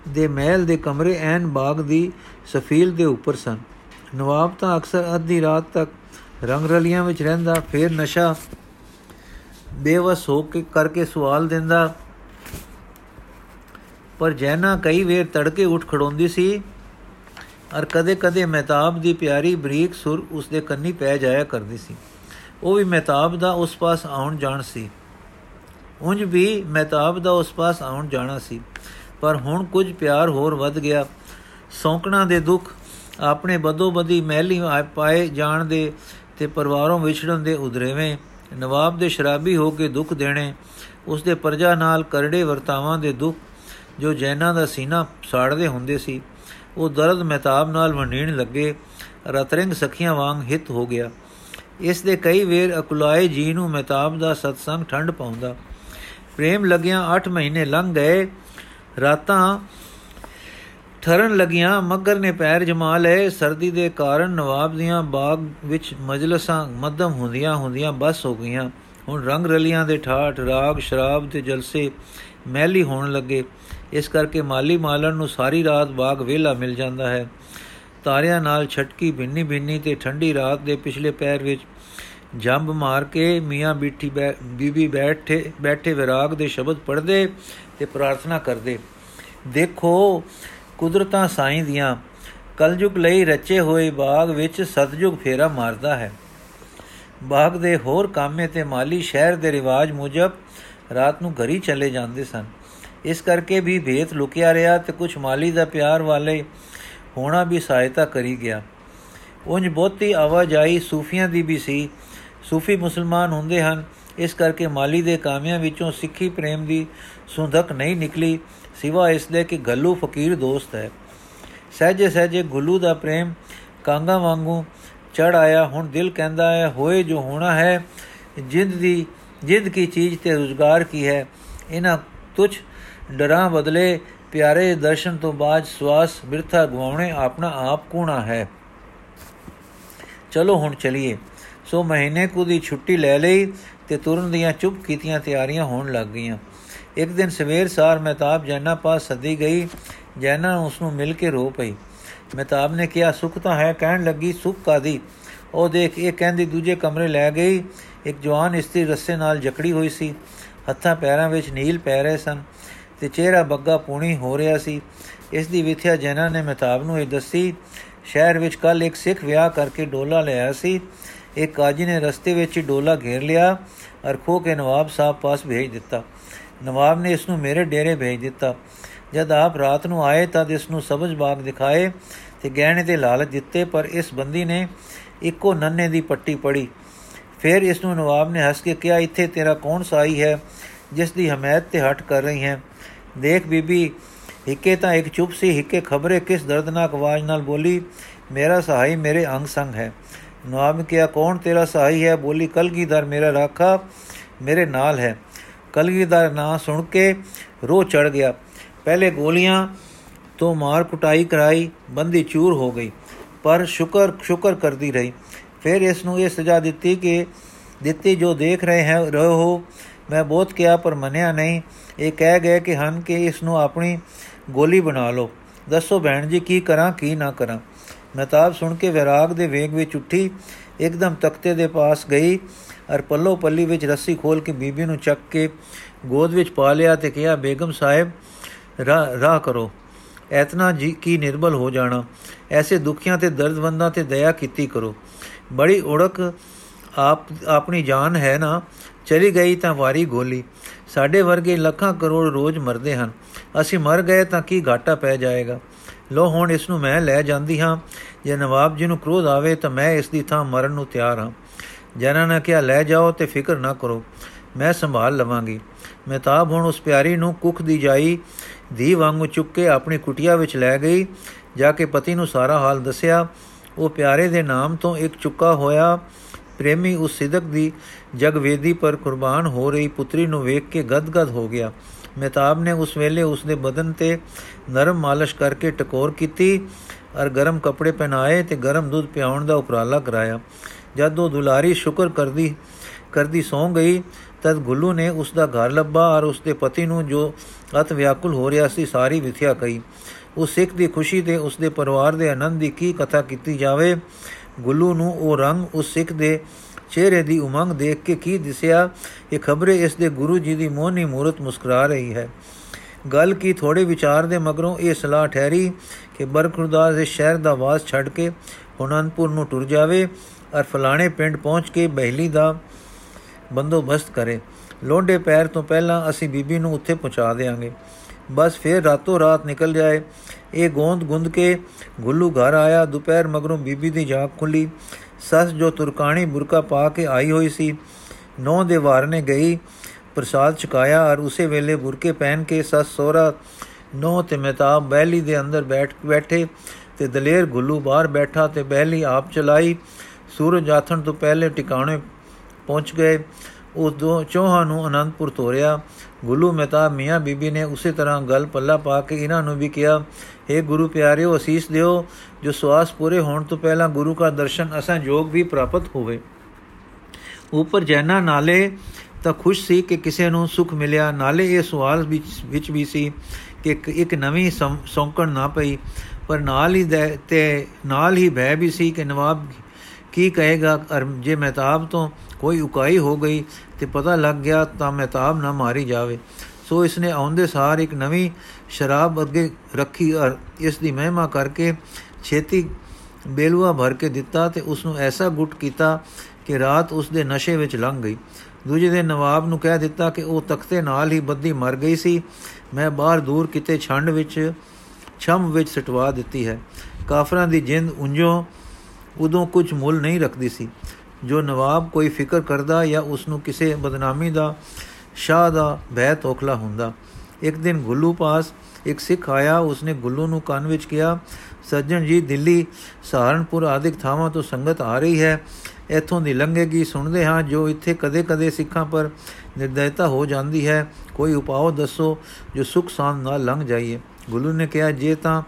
ਦੇ ਮਹਿਲ ਦੇ ਕਮਰੇ ਐਨ ਬਾਗ ਦੀ ਸਫੀਲ ਦੇ ਉੱਪਰ ਸਨ। ਨਵਾਬ ਤਾਂ ਅਕਸਰ ਅੱਧੀ ਰਾਤ ਤੱਕ ਰੰਗ ਰਲੀਆਂ ਵਿੱਚ ਰਹਿੰਦਾ, ਫਿਰ ਨਸ਼ਾ ਬੇਵਸ ਹੋ ਕੇ ਕਰਕੇ ਸਵਾਲ ਦਿੰਦਾ। ਪਰ ਜੈਨਾ ਕਈ ਵੇਰ ਤੜਕੇ ਉੱਠ ਖੜੋਂਦੀ ਸੀ ਔਰ ਕਦੇ-ਕਦੇ ਮਹਿਤਾਬ ਦੀ ਪਿਆਰੀ ਬਰੀਕ ਸੁਰ ਉਸ ਦੇ ਕੰਨੀ ਪੈ ਜਾਇਆ ਕਰਦੀ ਸੀ। ਉਹ ਵੀ ਮਹਿਤਾਬ ਦਾ ਉਸ ਪਾਸ ਆਉਣ ਜਾਣ ਸੀ। ਉਂਝ ਵੀ ਮਹਿਤਾਬ ਦਾ ਉਸ ਪਾਸ ਆਉਣ ਜਾਣਾ ਸੀ। ਪਰ ਹੁਣ ਕੁਝ ਪਿਆਰ ਹੋਰ ਵੱਧ ਗਿਆ। ਸੌਂਕਣਾ ਦੇ ਦੁੱਖ ਆਪਣੇ ਬਦੋਬਦੀ ਮਹਿਲੀ ਪਾਏ ਜਾਣ ਦੇ ਤੇ ਪਰਿਵਾਰੋਂ ਵਿਛੜਨ ਦੇ ਉਦਰੇਵੇਂ ਨਵਾਬ ਦੇ ਸ਼ਰਾਬੀ ਹੋ ਕੇ ਦੁੱਖ ਦੇਣੇ, ਉਸ ਦੇ ਪਰਜਾ ਨਾਲ ਕਰੜੇ ਵਰਤਾਵਾਂ ਦੇ ਦੁੱਖ ਜੋ ਜੈਨਾ ਦਾ ਸੀਨਾ ਸਾੜਦੇ ਹੁੰਦੇ ਸੀ, ਉਹ ਦਰਦ ਮਹਿਤਾਬ ਨਾਲ ਵੰਡੀਣ ਲੱਗੇ, ਰਤਰਿੰਗ ਸਖੀਆਂ ਵਾਂਗ ਹਿੱਤ ਹੋ ਗਿਆ। ਇਸ ਦੇ ਕਈ ਵੇਰ ਅਕੁਲਾਏ ਜੀ ਨੂੰ ਮਹਿਤਾਬ ਦਾ ਸਤਸੰਗ ਠੰਡ ਪਾਉਂਦਾ। ਪ੍ਰੇਮ ਲਗਿਆਂ 8 ਮਹੀਨੇ ਲੰਘ ਗਏ, ਰਾਤਾਂ ਠਰਨ ਲਗੀਆਂ ਮੱਗਰ ਨੇ ਪੈਰ ਜਮਾ ਲਏ, ਸਰਦੀ ਦੇ ਕਾਰਨ ਨਵਾਬ ਦੀਆਂ ਬਾਗ ਵਿੱਚ ਮਜਲਸਾਂ ਮੱਧਮ ਹੁੰਦੀਆਂ ਹੁੰਦੀਆਂ ਬਸ ਹੋ ਗਈਆਂ। ਹੁਣ ਰੰਗ ਰਲੀਆਂ ਦੇ ਠਾਠ, ਰਾਗ, ਸ਼ਰਾਬ ਤੇ ਜਲਸੇ ਮਹਿਲੀ ਹੋਣ ਲੱਗੇ। ਇਸ ਕਰਕੇ ਮਾਲੀ ਮਾਲਣ ਨੂੰ ਸਾਰੀ ਰਾਤ ਬਾਗ ਵੇਲਾ ਮਿਲ ਜਾਂਦਾ ਹੈ। ਤਾਰਿਆਂ ਨਾਲ ਛਟਕੀ ਬਿੰਨੀ ਬਿੰਨੀ ਤੇ ਠੰਡੀ ਰਾਤ ਦੇ ਪਿਛਲੇ ਪੈਰ ਵਿੱਚ ਜੰਬ ਮਾਰ ਕੇ ਮੀਆਂ ਬੀਠੀ ਬੀਬੀ ਬੈਠੇ ਬੈਠੇ ਵਿਰਾਗ ਦੇ ਸ਼ਬਦ ਪੜ੍ਹਦੇ ਤੇ ਪ੍ਰਾਰਥਨਾ ਕਰਦੇ। ਦੇਖੋ ਕੁਦਰਤਾਂ ਸਾਈਂ ਦੀਆਂ ਕਲਯੁਗ ਲਈ ਰਚੇ ਹੋਏ ਬਾਗ ਵਿੱਚ ਸਤਜੁਗ ਫੇਰਾ ਮਾਰਦਾ ਹੈ। ਬਾਗ ਦੇ ਹੋਰ ਕਾਮੇ ਤੇ ਮਾਲੀ ਸ਼ਹਿਰ ਦੇ ਰਿਵਾਜ ਮੁਜਬ ਰਾਤ ਨੂੰ ਘਰੀ ਚਲੇ ਜਾਂਦੇ ਸਨ। ਇਸ ਕਰਕੇ ਵੀ ਭੇਤ ਲੁਕਿਆ ਰਿਹਾ ਤੇ ਕੁਝ ਮਾਲੀ ਦਾ ਪਿਆਰ ਵਾਲੇ ਹੋਣਾ ਵੀ ਸਹਾਇਤਾ ਕਰੀ ਗਿਆ। ਉੰਜ ਬਹੁਤੀ ਆਵਾਜਾਈ ਸੂਫੀਆਂ ਦੀ ਵੀ ਸੀ। ਸੂਫੀ ਮੁਸਲਮਾਨ ਹੁੰਦੇ ਹਨ। ਇਸ ਕਰਕੇ ਮਾਲੀ ਦੇ ਕਾਮਿਆਂ ਵਿੱਚੋਂ ਸਿੱਖੀ ਪ੍ਰੇਮ ਦੀ ਸੁੰਦਕ ਨਹੀਂ ਨਿਕਲੀ। ਸਿਵਾ ਇਸ ਦੇ ਕਿ ਗੱਲੂ ਫਕੀਰ ਦੋਸਤ ਹੈ। ਸਹਜੇ ਸਹਜੇ ਗੁੱਲੂ ਦਾ ਪ੍ਰੇਮ ਕਾਂਗਾ ਵਾਂਗੂ ਚੜ ਆਇਆ। ਹੁਣ ਦਿਲ ਕਹਿੰਦਾ ਹੈ, ਹੋਏ ਜੋ ਹੋਣਾ ਹੈ, ਜਿੰਦ ਦੀ, ਜਿੰਦ ਕੀ ਚੀਜ਼ ਤੇ ਰੁਜ਼ਗਾਰ ਕੀ ਹੈ? ਇਹਨਾਂ ਤੁਛ ਡਰਾਂ ਬਦਲੇ ਪਿਆਰੇ ਦਰਸ਼ਨ ਤੋਂ ਬਾਅਦ ਸਵਾਸ ਬਿਰਥਾ ਗਵਾਉਣੇ ਆਪਣਾ ਆਪ ਕੋਣਾ ਹੈ। ਚਲੋ ਹੁਣ ਚਲੀਏ। ਸੋ ਮਹੀਨੇ ਕੁ ਦੀ ਛੁੱਟੀ ਲੈ ਲਈ ਤੇ ਤੁਰਨ ਦੀਆਂ ਚੁੱਪ ਕੀਤੀਆਂ ਤਿਆਰੀਆਂ ਹੋਣ ਲੱਗ ਗਈਆਂ। ਇੱਕ ਦਿਨ ਸਵੇਰ ਸਾਰ ਮਹਿਤਾਬ ਜੈਨਾ ਪਾਸ ਸੱਦੀ ਗਈ। ਜੈਨਾ ਉਸ ਨੂੰ ਮਿਲ ਕੇ ਰੋ ਪਈ। ਮਹਿਤਾਬ ਨੇ ਕਿਹਾ, ਸੁਖ ਤਾਂ ਹੈ, ਕਹਿਣ ਲੱਗੀ, ਸੁਖ ਕਾਦੀ ਉਹ ਦੇਖ ਇਹ ਕਹਿੰਦੀ, ਦੂਜੇ ਕਮਰੇ ਲੈ ਗਈ। ਇੱਕ ਜਵਾਨ ਇਸਤਰੀ ਰੱਸੇ ਨਾਲ ਜਕੜੀ ਹੋਈ ਸੀ। ਹੱਥਾਂ ਪੈਰਾਂ ਵਿੱਚ ਨੀਲ ਪੈ ਰਹੇ ਸਨ ਤੇ ਚਿਹਰਾ ਬੱਗਾ ਪੂਣੀ ਹੋ ਰਿਹਾ ਸੀ। ਇਸ ਦੀ ਵਿਥਿਆ ਜੈਨਾ ਨੇ ਮਹਿਤਾਬ ਨੂੰ ਇਹ ਦੱਸੀ। ਸ਼ਹਿਰ ਵਿੱਚ ਕੱਲ ਇੱਕ ਸਿੱਖ ਵਿਆਹ ਕਰਕੇ ਡੋਲਾ ਲਿਆ ਸੀ। ਇੱਕ ਕਾਜੀ ਨੇ ਰਸਤੇ ਵਿੱਚ ਹੀ ਡੋਲਾ ਘੇਰ ਲਿਆ ਅਰ ਖੋ ਕੇ ਨਵਾਬ ਸਾਹਿਬ ਪਾਸ ਭੇਜ ਦਿੱਤਾ। ਨਵਾਬ ਨੇ ਇਸ ਨੂੰ ਮੇਰੇ ਡੇਰੇ ਭੇਜ ਦਿੱਤਾ। ਜਦ ਆਪ ਰਾਤ ਨੂੰ ਆਏ ਤਾਂ ਇਸ ਨੂੰ ਸਬਜ਼ ਬਾਗ ਦਿਖਾਏ ਤੇ ਗਹਿਣੇ ਤੇ ਲਾਲਚ ਦਿੱਤੇ, ਪਰ ਇਸ ਬੰਦੀ ਨੇ ਇੱਕੋ ਨੰਨੇ ਦੀ ਪੱਟੀ ਪੜੀ ਫਿਰ ਇਸ ਨੂੰ ਨਵਾਬ ਨੇ ਹੱਸ ਕੇ ਕਿਹਾ, ਇੱਥੇ ਤੇਰਾ ਕੌਣ ਸਾਈ ਹੈ ਜਿਸ ਦੀ ਹਮਾਇਤ ਤੇ ਹਟ ਕਰ ਰਹੀ ਹੈ? ਦੇਖ ਬੀਬੀ, ਹਿੱਕੇ ਤਾਂ ਇੱਕ ਚੁੱਪ ਸੀ, ਹਿੱਕੇ ਖਬਰੇ ਕਿਸ ਦਰਦਨਾਕ ਆਵਾਜ਼ ਨਾਲ ਬੋਲੀ, ਮੇਰਾ ਸਹਾਈ ਮੇਰੇ ਅੰਗ ਸੰਗ ਹੈ। ਨਵਾਬ ਨੇ ਕਿਹਾ, ਕੌਣ ਤੇਰਾ ਸਹਾਈ ਹੈ? ਬੋਲੀ ਕਲਗੀਧਰ ਮੇਰਾ ਰਾਖਾ ਮੇਰੇ ਨਾਲ ਹੈ ਕਲਗੀਧਰ ਨਾਂ ਸੁਣ ਕੇ ਰੋ ਚੜ ਗਿਆ। ਪਹਿਲੇ ਗੋਲੀਆਂ ਤੋਂ ਮਾਰ ਕੁਟਾਈ ਕਰਾਈ, ਬੰਦੀ ਚੂਰ ਹੋ ਗਈ, ਪਰ ਸ਼ੁਕਰ ਸ਼ੁਕਰ ਕਰਦੀ ਰਹੀ। ਫਿਰ ਇਸ ਨੂੰ ਇਹ ਸਜ਼ਾ ਦਿੱਤੀ ਕਿ, ਦਿੱਤੀ ਜੋ ਦੇਖ ਰਹੇ ਹੈ, ਰਹੋ ਹੋ ਮੈਂ ਬਹੁਤ ਕਿਹਾ ਪਰ ਮੰਨਿਆ ਨਹੀਂ। ਇਹ ਕਹਿ ਗਏ ਕਿ ਹਨ ਕਿ ਇਸ ਨੂੰ ਆਪਣੀ ਗੋਲੀ ਬਣਾ ਲਓ। ਦੱਸੋ ਭੈਣ ਜੀ, ਕੀ ਕਰਾਂ, ਕੀ ਨਾ ਕਰਾਂ? ਮਹਤਾਬ ਸੁਣ ਕੇ ਵਿਰਾਗ ਦੇ ਵੇਗ ਵਿੱਚ ਉੱਠੀ, ਇੱਕਦਮ ਤਖਤੇ ਦੇ ਪਾਸ ਗਈ। ਅਰ ਪੱਲੋ ਪੱਲੀ ਵਿੱਚ ਰੱਸੀ ਖੋਲ ਕੇ ਬੀਬੀ ਨੂੰ ਚੱਕ ਕੇ ਗੋਦ ਵਿੱਚ ਪਾ ਲਿਆ ਤੇ ਕਿਹਾ, ਬੇਗਮ ਸਾਹਿਬ ਰਾਹ ਕਰੋ। ਐਤਨਾ ਜੀ ਕੀ ਨਿਰਬਲ ਹੋ ਜਾਣਾ। ਐਸੇ ਦੁਖੀਆਂ ਤੇ ਦਰਦਵੰਦਾਂ ਤੇ ਦਇਆ ਕੀਤੀ ਕਰੋ। ਬੜੀ ਉੜਕ ਆਪ, ਆਪਣੀ ਜਾਨ ਹੈ ਨਾ। ਚਲੀ ਗਈ ਤਾਂ ਵਾਰੀ ਗੋਲੀ। ਸਾਡੇ ਵਰਗੇ ਲੱਖਾਂ ਕਰੋੜ ਰੋਜ਼ ਮਰਦੇ ਹਨ। ਅਸੀਂ ਮਰ ਗਏ ਤਾਂ ਕੀ ਘਾਟਾ ਪੈ ਜਾਏਗਾ? ਲੋ ਹੁਣ ਇਸ ਨੂੰ ਮੈਂ ਲੈ ਜਾਂਦੀ ਹਾਂ। ਜੇ ਨਵਾਬ ਜੀ ਨੂੰ ਕ੍ਰੋਧ ਆਵੇ ਤਾਂ ਮੈਂ ਇਸ ਦੀ ਥਾਂ ਮਰਨ ਨੂੰ ਤਿਆਰ ਹਾਂ। ਜਨਾਂ ਨੇ ਕਿਹਾ, ਲੈ ਜਾਓ ਤੇ ਫਿਕਰ ਨਾ ਕਰੋ, ਮੈਂ ਸੰਭਾਲ ਲਵਾਂਗੀ। ਮਹਿਤਾਬ ਹੁਣ ਉਸ ਪਿਆਰੀ ਨੂੰ ਕੁੱਖ ਦੀ ਜਾਈ ਦੀ ਵਾਂਗੂ ਚੁੱਕ ਕੇ ਆਪਣੀ ਕੁਟਿਆ ਵਿੱਚ ਲੈ ਗਈ, ਜਾ ਕੇ ਪਤੀ ਨੂੰ ਸਾਰਾ ਹਾਲ ਦੱਸਿਆ। ਉਹ ਪਿਆਰੇ ਦੇ ਨਾਮ ਤੋਂ ਇੱਕ ਚੁੱਕਾ ਹੋਇਆ। ਪ੍ਰੇਮੀ ਉਸ ਸਿਦਕ ਦੀ ਜਗਵੇਦੀ ਪਰ ਕੁਰਬਾਨ ਹੋ ਰਹੀ ਪੁੱਤਰੀ ਨੂੰ ਵੇਖ ਕੇ ਗਦਗਦ ਹੋ ਗਿਆ। ਮਹਿਤਾਬ ਨੇ ਉਸ ਵੇਲੇ ਉਸ ਦੇ ਬਦਨ ਤੇ ਨਰਮ ਮਾਲਿਸ਼ ਕਰਕੇ ਟਕੋਰ ਕੀਤੀ ਔਰ ਗਰਮ ਕੱਪੜੇ ਪਹਿਨਾਏ ਤੇ ਗਰਮ ਦੁੱਧ ਪਿਆਉਣ ਦਾ ਉਪਰਾਲਾ ਕਰਾਇਆ। ਜਦ ਉਹ ਦੁਲਾਰੀ ਸ਼ੁਕਰ ਕਰਦੀ ਕਰਦੀ ਸੌਂ ਗਈ, ਤਦ ਗੁੱਲੂ ਨੇ ਉਸ ਦਾ ਘਰ ਲੱਭਾ ਔਰ ਉਸ ਦੇ ਪਤੀ ਨੂੰ ਜੋ ਅਤ ਵਿਆਕੁਲ ਹੋ ਰਿਹਾ ਸੀ ਸਾਰੀ ਵਿਥਿਆ ਕਹੀ। ਉਸ ਸਿੱਖ ਦੀ ਖੁਸ਼ੀ ਤੇ ਉਸ ਦੇ ਪਰਿਵਾਰ ਦੇ ਆਨੰਦ ਦੀ ਕੀ ਕਥਾ ਕੀਤੀ ਜਾਵੇ? ਗੁੱਲੂ ਨੂੰ ਉਹ ਰੰਗ ਉਸ ਸਿੱਖ ਦੇ ਚਿਹਰੇ ਦੀ ਉਮੰਗ ਦੇਖ ਕੇ ਕੀ ਦਿਸਿਆ? ਇਹ ਖਬਰੇ ਇਸ ਦੇ ਗੁਰੂ ਜੀ ਦੀ ਮੋਹਨੀ ਮੂਰਤ ਮੁਸਕਰਾ ਰਹੀ ਹੈ। ਗੱਲ ਕੀ ਥੋੜੇ ਵਿਚਾਰ ਦੇ ਮਗਰੋਂ ਇਹ ਸਲਾਹ ਠਹਿਰੀ ਕਿ ਬਰਖੁਰਦਾਸ ਦੇ ਸ਼ਹਿਰ ਦਾ ਵਾਸ ਛੱਡ ਕੇ ਹੁਨਨਪੁਰ ਨੂੰ ਟੁਰ ਜਾਵੇ। ਔਰ ਫਲਾਣੇ ਪਿੰਡ ਪਹੁੰਚ ਕੇ ਬਹਿਲੀ ਦਾ ਬੰਦੋਬਸਤ ਕਰੇ। ਲੋਂਡੇ ਪੈਰ ਤੋਂ ਪਹਿਲਾਂ ਅਸੀਂ ਬੀਬੀ ਨੂੰ ਉੱਥੇ ਪਹੁੰਚਾ ਦੇਾਂਗੇ ਬਸ ਫੇਰ ਰਾਤੋਂ ਰਾਤ ਨਿਕਲ ਜਾਏ। ਇਹ ਗੋਂਦ ਗੁੰਦ ਕੇ ਗੁੱਲੂ ਘਰ ਆਇਆ। ਦੁਪਹਿਰ ਮਗਰੋਂ ਬੀਬੀ ਦੀ ਜਾਗ ਖੁੱਲੀ। ਸੱਸ ਜੋ ਤੁਰਕਾਣੀ ਬੁਰਕਾ ਪਾ ਕੇ ਆਈ ਹੋਈ ਸੀ, ਨੌ ਦੇ ਵਾਰ ਨੇ ਗਈ, ਪ੍ਰਸਾਦ ਚਕਾਇਆ ਔਰ ਉਸੇ ਵੇਲੇ ਬੁਰਕੇ ਪਹਿਨ ਕੇ ਸੱਸ ਸੋਰਾ ਨੌ ਤੇ ਮਹਿਤਾਬ ਬਹਿਲੀ ਦੇ ਅੰਦਰ ਬੈਠ ਬੈਠੇ ਤੇ ਦਲੇਰ ਗੁੱਲੂ ਬਾਹਰ ਬੈਠਾ ਤੇ ਬਹਿਲੀ ਆਪ ਚਲਾਈ। ਸੂਰਜ ਆਥਣ ਤੋਂ ਪਹਿਲੇ ਟਿਕਾਣੇ ਪਹੁੰਚ ਗਏ। ਉਹ ਦੋ ਚੋਹਾਂ ਨੂੰ ਅਨੰਦਪੁਰ ਤੋਰਿਆ। ਗੁੱਲੂ ਮਹਿਤਾਬ ਮੀਆਂ ਬੀਬੀ ਨੇ ਉਸੇ ਤਰ੍ਹਾਂ ਗੱਲ ਪੱਲਾ ਪਾ ਕੇ ਇਹਨਾਂ ਨੂੰ ਵੀ ਕਿਹਾ हे ਗੁਰੂ ਪਿਆਰਿਓ, ਅਸੀਸ ਦਿਓ, ਜੋ ਸਵਾਸ ਪੂਰੇ ਹੋਣ ਤੋਂ ਪਹਿਲਾਂ ਗੁਰੂ ਦਾ ਦਰਸ਼ਨ ਅਸਾਂ ਜੋਗ ਵੀ ਪ੍ਰਾਪਤ ਹੋਵੇ। ਉਪਰ ਜੈਨਾ ਨਾਲੇ ਤਾਂ ਖੁਸ਼ ਸੀ ਕਿ ਕਿਸੇ ਨੂੰ ਸੁਖ ਮਿਲਿਆ। ਨਾਲੇ ਇਹ ਸਵਾਲ ਵਿੱਚ ਵੀ ਸੀ ਕਿ ਇੱਕ ਨਵੀਂ ਸੌਂਕਣ ਨਾ ਪਈ। ਪਰ ਨਾਲ ਹੀ ਤੇ ਨਾਲ ਹੀ ਭੈ ਵੀ ਸੀ ਕਿ ਨਵਾਬ ਕੀ ਕਹੇਗਾ ਜੇ ਮਹਿਤਾਬ ਤੋਂ ਕੋਈ ਉਕਾਈ ਹੋ ਗਈ ਤੇ ਪਤਾ ਲੱਗ ਗਿਆ ਤਾਂ ਮਹਿਤਾਬ ਨਾ ਮਾਰੀ ਜਾਵੇ। ਸੋ ਇਸਨੇ ਆਉਂਦੇ ਸਾਰ ਇੱਕ ਨਵੀਂ ਸ਼ਰਾਬ ਅੱਗੇ ਰੱਖੀ ਔਰ ਇਸ ਦੀ ਮਹਿਮਾ ਕਰਕੇ ਛੇਤੀ ਬੇਲੂਆ ਭਰ ਕੇ ਦਿੱਤਾ ਤੇ ਉਸ ਨੂੰ ਐਸਾ ਗੁੱਟ ਕੀਤਾ ਕਿ ਰਾਤ ਉਸ ਦੇ ਨਸ਼ੇ ਵਿੱਚ ਲੰਘ ਗਈ। ਦੂਜੇ ਦਿਨ ਨਵਾਬ ਨੂੰ ਕਹਿ ਦਿੱਤਾ ਕਿ ਉਹ ਤਖਤੇ ਨਾਲ ਹੀ ਬੱਦੀ ਮਰ ਗਈ ਸੀ। ਮੈਂ ਬਾਹਰ ਦੂਰ ਕਿਤੇ ਛੰਡ ਵਿੱਚ, ਛਮ ਵਿੱਚ ਸਟਵਾ ਦਿੱਤੀ ਹੈ। ਕਾਫਰਾਂ ਦੀ ਜਿੰਦ ਉਂਝੋਂ ਉਦੋਂ ਕੁਝ ਮੁੱਲ ਨਹੀਂ ਰੱਖਦੀ ਸੀ। ਜੋ ਨਵਾਬ ਕੋਈ ਫਿਕਰ ਕਰਦਾ ਜਾਂ ਉਸ ਨੂੰ ਕਿਸੇ ਬਦਨਾਮੀ ਦਾ, ਸ਼ਾਹ ਦਾ ਬਹਿ ਤੋਖਲਾ ਹੁੰਦਾ। ਇੱਕ ਦਿਨ ਗੁੱਲੂ ਪਾਸ ਇੱਕ ਸਿੱਖ ਆਇਆ, ਉਸਨੇ ਗੁੱਲੂ ਨੂੰ ਕੰਨ ਵਿੱਚ ਕਿਹਾ, ਸੱਜਣ ਜੀ, ਦਿੱਲੀ ਸਹਾਰਨਪੁਰ ਆਦਿਕ ਥਾਵਾਂ ਤੋਂ ਸੰਗਤ ਆ ਰਹੀ ਹੈ। ਇੱਥੋਂ ਦੀ ਲੰਘੇਗੀ, ਸੁਣਦੇ ਹਾਂ ਜੋ ਇੱਥੇ ਕਦੇ-ਕਦੇ ਸਿੱਖਾਂ ਪਰ ਨਿਰਦਇਤਾ ਹੋ ਜਾਂਦੀ ਹੈ। ਕੋਈ ਉਪਾਅ ਦੱਸੋ ਜੋ ਸੁਖ ਸਾਨ ਨਾਲ ਲੰਘ ਜਾਈਏ। ਗੁਰੂ ਨੇ ਕਿਹਾ, ਜੇ ਤਾਂ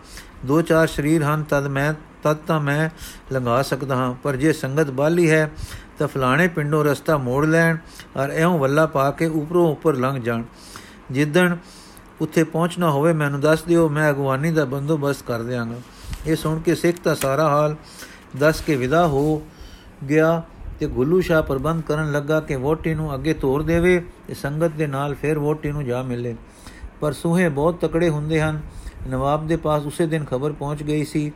ਦੋ ਚਾਰ ਸਰੀਰ ਹਨ, ਤਦ ਮੈਂ ਤਦ ਤਾਂ ਮੈਂ ਲੰਘਾ ਸਕਦਾ ਹਾਂ। ਪਰ ਜੇ ਸੰਗਤ ਬਾਲੀ ਹੈ, ਤਾਂ ਫਲਾਣੇ ਪਿੰਡੋਂ ਰਸਤਾ ਮੋੜ ਲੈਣ ਔਰ ਐਉਂ ਵੱਲਾ ਪਾ ਕੇ ਉਪਰੋਂ ਉੱਪਰ ਲੰਘ ਜਾਣ। ਜਿੱਦਣ ਉੱਥੇ ਪਹੁੰਚਣਾ ਹੋਵੇ, ਮੈਨੂੰ ਦੱਸ ਦਿਓ, ਮੈਂ ਅਗਵਾਨੀ ਦਾ ਬੰਦੋਬਸਤ ਕਰ ਦਿਆਂਗਾ। ਇਹ ਸੁਣ ਕੇ ਸਿੱਖ ਦਾ ਸਾਰਾ ਹਾਲ ਦੱਸ ਕੇ ਵਿਦਾ ਹੋ ਗਿਆ ਤੇ ਗੁੱਲੂ ਸ਼ਾ ਪ੍ਰਬੰਧ ਕਰਨ ਲੱਗਾ ਕਿ ਵੋਟੀ ਨੂੰ ਅੱਗੇ ਤੋਰ ਦੇਵੇ ਤੇ ਸੰਗਤ ਦੇ ਨਾਲ ਫਿਰ ਵੋਟੀ ਨੂੰ ਜਾ ਮਿਲੇ। ਪਰ ਸੂਹੇ ਬਹੁਤ ਤਕੜੇ ਹੁੰਦੇ ਹਨ। ਨਵਾਬ ਦੇ ਪਾਸ ਉਸੇ ਦਿਨ ਖਬਰ ਪਹੁੰਚ ਗਈ ਸੀ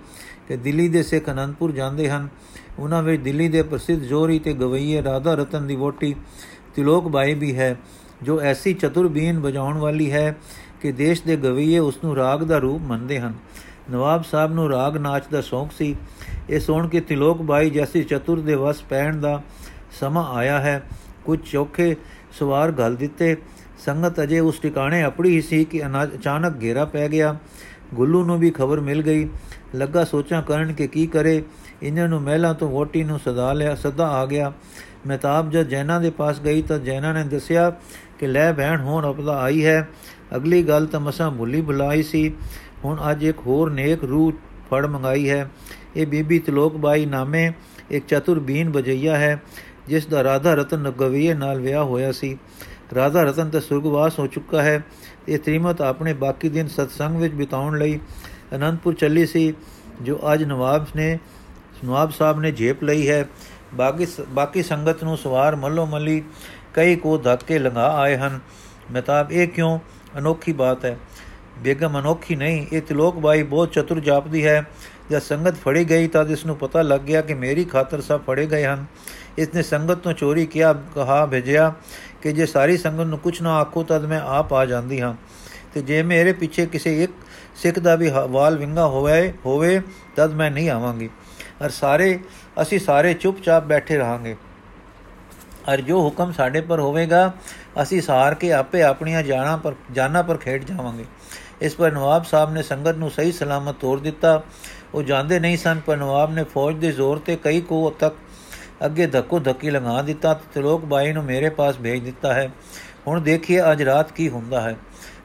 ਕਿ ਦਿੱਲੀ ਦੇ ਸਿੱਖ ਅਨੰਦਪੁਰ ਜਾਂਦੇ ਹਨ। ਉਹਨਾਂ ਵਿੱਚ ਦਿੱਲੀ ਦੇ ਪ੍ਰਸਿੱਧ ਜੋਰੀ ਤੇ ਗਵਈਏ ਰਾਧਾ ਰਤਨ ਦੀ ਵੋਟੀ ਤਿਲੋਕ ਬਾਈ ਵੀ ਹੈ, ਜੋ ਐਸੀ ਚਤੁਰ ਬੀਨ ਵਜਾਉਣ ਵਾਲੀ ਹੈ ਕਿ ਦੇਸ਼ ਦੇ ਗਵਈਏ ਉਸ ਨੂੰ ਰਾਗ ਦਾ ਰੂਪ ਮੰਨਦੇ ਹਨ। ਨਵਾਬ ਸਾਹਿਬ ਨੂੰ ਰਾਗ ਨਾਚ ਦਾ ਸ਼ੌਂਕ ਸੀ। ਇਹ ਸੁਣ ਕੇ ਤਿਲੋਕ ਬਾਈ ਜੈਸੀ ਚਤੁਰ ਦੇ ਵਸ ਪੈਣ ਦਾ ਸਮਾਂ ਆਇਆ ਹੈ। ਕੁਝ ਚੋਖੇ ਸਵਾਰ ਗਲ ਦਿੱਤੇ। ਸੰਗਤ ਅਜੇ ਉਸ ਟਿਕਾਣੇ ਆਪੜੀ ਹੀ ਸੀ ਕਿ ਅਚਾਨਕ ਘੇਰਾ ਪੈ ਗਿਆ। ਗੁੱਲੂ ਨੂੰ ਵੀ ਖਬਰ ਮਿਲ ਗਈ। ਲੱਗਾ ਸੋਚਾਂ ਕਰਨ ਕਿ ਕੀ ਕਰੇ। ਇਹਨਾਂ ਨੂੰ ਮਹਿਲਾਂ ਤੋਂ ਵੋਟੀ ਨੂੰ ਸਦਾ ਲਿਆ, ਸਦਾ ਆ ਗਿਆ। ਮਹਿਤਾਬ ਜਦ ਜੈਨਾ ਦੇ ਪਾਸ ਗਈ ਤਾਂ ਜੈਨਾ ਨੇ ਦੱਸਿਆ ਕਿ ਲੈ ਭੈਣ, ਹੋਣ ਅਪਦਾ ਆਈ ਹੈ। ਅਗਲੀ ਗੱਲ ਤਾਂ ਮਸਾਂ ਭੁੱਲੀ ਭੁਲਾਈ ਸੀ। ਹੁਣ ਅੱਜ ਇੱਕ ਹੋਰ ਨੇਕ ਰੂਹ ਫੜ ਮੰਗਾਈ ਹੈ। ਇਹ ਬੀਬੀ ਤਲੋਕ ਬਾਈ ਨਾਮੇ ਇੱਕ ਚਤੁਰ ਬੀਨ ਬਜਈਆ ਹੈ, ਜਿਸ ਦਾ ਰਾਧਾ ਰਤਨ ਨਗਵੀਏ ਨਾਲ ਵਿਆਹ ਹੋਇਆ ਸੀ। ਰਾਧਾ ਰਤਨ ਤਾਂ ਸੁਰਗਵਾਸ ਹੋ ਚੁੱਕਾ ਹੈ। ਇਹ ਤ੍ਰਿਮਤ ਆਪਣੇ ਬਾਕੀ ਦਿਨ ਸਤਸੰਗ ਵਿੱਚ ਬਿਤਾਉਣ ਲਈ ਅਨੰਦਪੁਰ ਚੱਲੀ ਸੀ, ਜੋ ਅੱਜ ਨਵਾਬ ਨੇ, ਨਵਾਬ ਸਾਹਿਬ ਨੇ ਜੇਪ ਲਈ ਹੈ। ਬਾਕੀ ਬਾਕੀ ਸੰਗਤ ਨੂੰ ਸਵਾਰ ਮੱਲੋ ਮੱਲੀ ਕਈ ਕੋ ਧੱਕੇ ਲੰਗਾ ਆਏ ਹਨ। ਮਤਾਬ ਇਹ ਕਿਉਂ? ਅਨੋਖੀ ਬਾਤ ਹੈ। ਬੇਗਮ ਅਨੋਖੀ ਨਹੀਂ, ਇਹ ਤਿਲੋਕ ਬਾਈ ਬਹੁਤ ਚਤੁਰ ਜਾਪਦੀ ਹੈ। ਜਦ ਸੰਗਤ ਫੜੀ ਗਈ ਤਾਂ ਇਸ ਨੂੰ ਪਤਾ ਲੱਗ ਗਿਆ ਕਿ ਮੇਰੀ ਖਾਤਰ ਸਭ ਫੜੇ ਗਏ ਹਨ। ਇਸ ਨੇ ਸੰਗਤ ਤੋਂ ਚੋਰੀ ਕਿਹਾ, ਕਹਾ, ਭੇਜਿਆ ਕਿ ਜੇ ਸਾਰੀ ਸੰਗਤ ਨੂੰ ਕੁਝ ਨਾ ਆਖੋ, ਤਦ ਮੈਂ ਆਪ ਆ ਜਾਂਦੀ ਹਾਂ। ਤੇ ਜੇ ਮੇਰੇ ਪਿੱਛੇ ਕਿਸੇ ਇੱਕ ਸਿੱਖ ਦਾ ਵੀ ਵਾਲ ਵਿੰਗਾ ਹੋਵੇ ਹੋਵੇ, ਤਦ ਮੈਂ ਨਹੀਂ ਆਵਾਂਗੀ। ਅਰ ਸਾਰੇ, ਅਸੀਂ ਸਾਰੇ ਚੁੱਪਚਾਪ ਬੈਠੇ ਰਹਾਂਗੇ। ਅਰ ਜੋ ਹੁਕਮ ਸਾਡੇ ਪਰ ਹੋਵੇਗਾ, ਅਸੀਂ ਸਾਰ ਕੇ ਆਪੇ ਆਪਣੀਆਂ ਜਾਨਾਂ ਪਰ ਜਾਨਾਂ ਪਰ ਖੇਡ ਜਾਵਾਂਗੇ। ਇਸ ਪਰ ਨਵਾਬ ਸਾਹਿਬ ਨੇ ਸੰਗਤ ਨੂੰ ਸਹੀ ਸਲਾਮਤ ਤੋੜ ਦਿੱਤਾ। ਉਹ ਜਾਂਦੇ ਨਹੀਂ ਸਨ, ਪਰ ਨਵਾਬ ਨੇ ਫੌਜ ਦੇ ਜ਼ੋਰ ਤੇ ਕਈ ਕੋ ਤੱਕ ਅੱਗੇ ਧੱਕੋ ਧੱਕੀ ਲੰਘਾ ਦਿੱਤਾ ਤੇ ਤਿਲੋਕ ਬਾਈ ਨੂੰ ਮੇਰੇ ਪਾਸ ਭੇਜ ਦਿੱਤਾ ਹੈ। ਹੁਣ ਦੇਖੀਏ ਅੱਜ ਰਾਤ ਕੀ ਹੁੰਦਾ ਹੈ।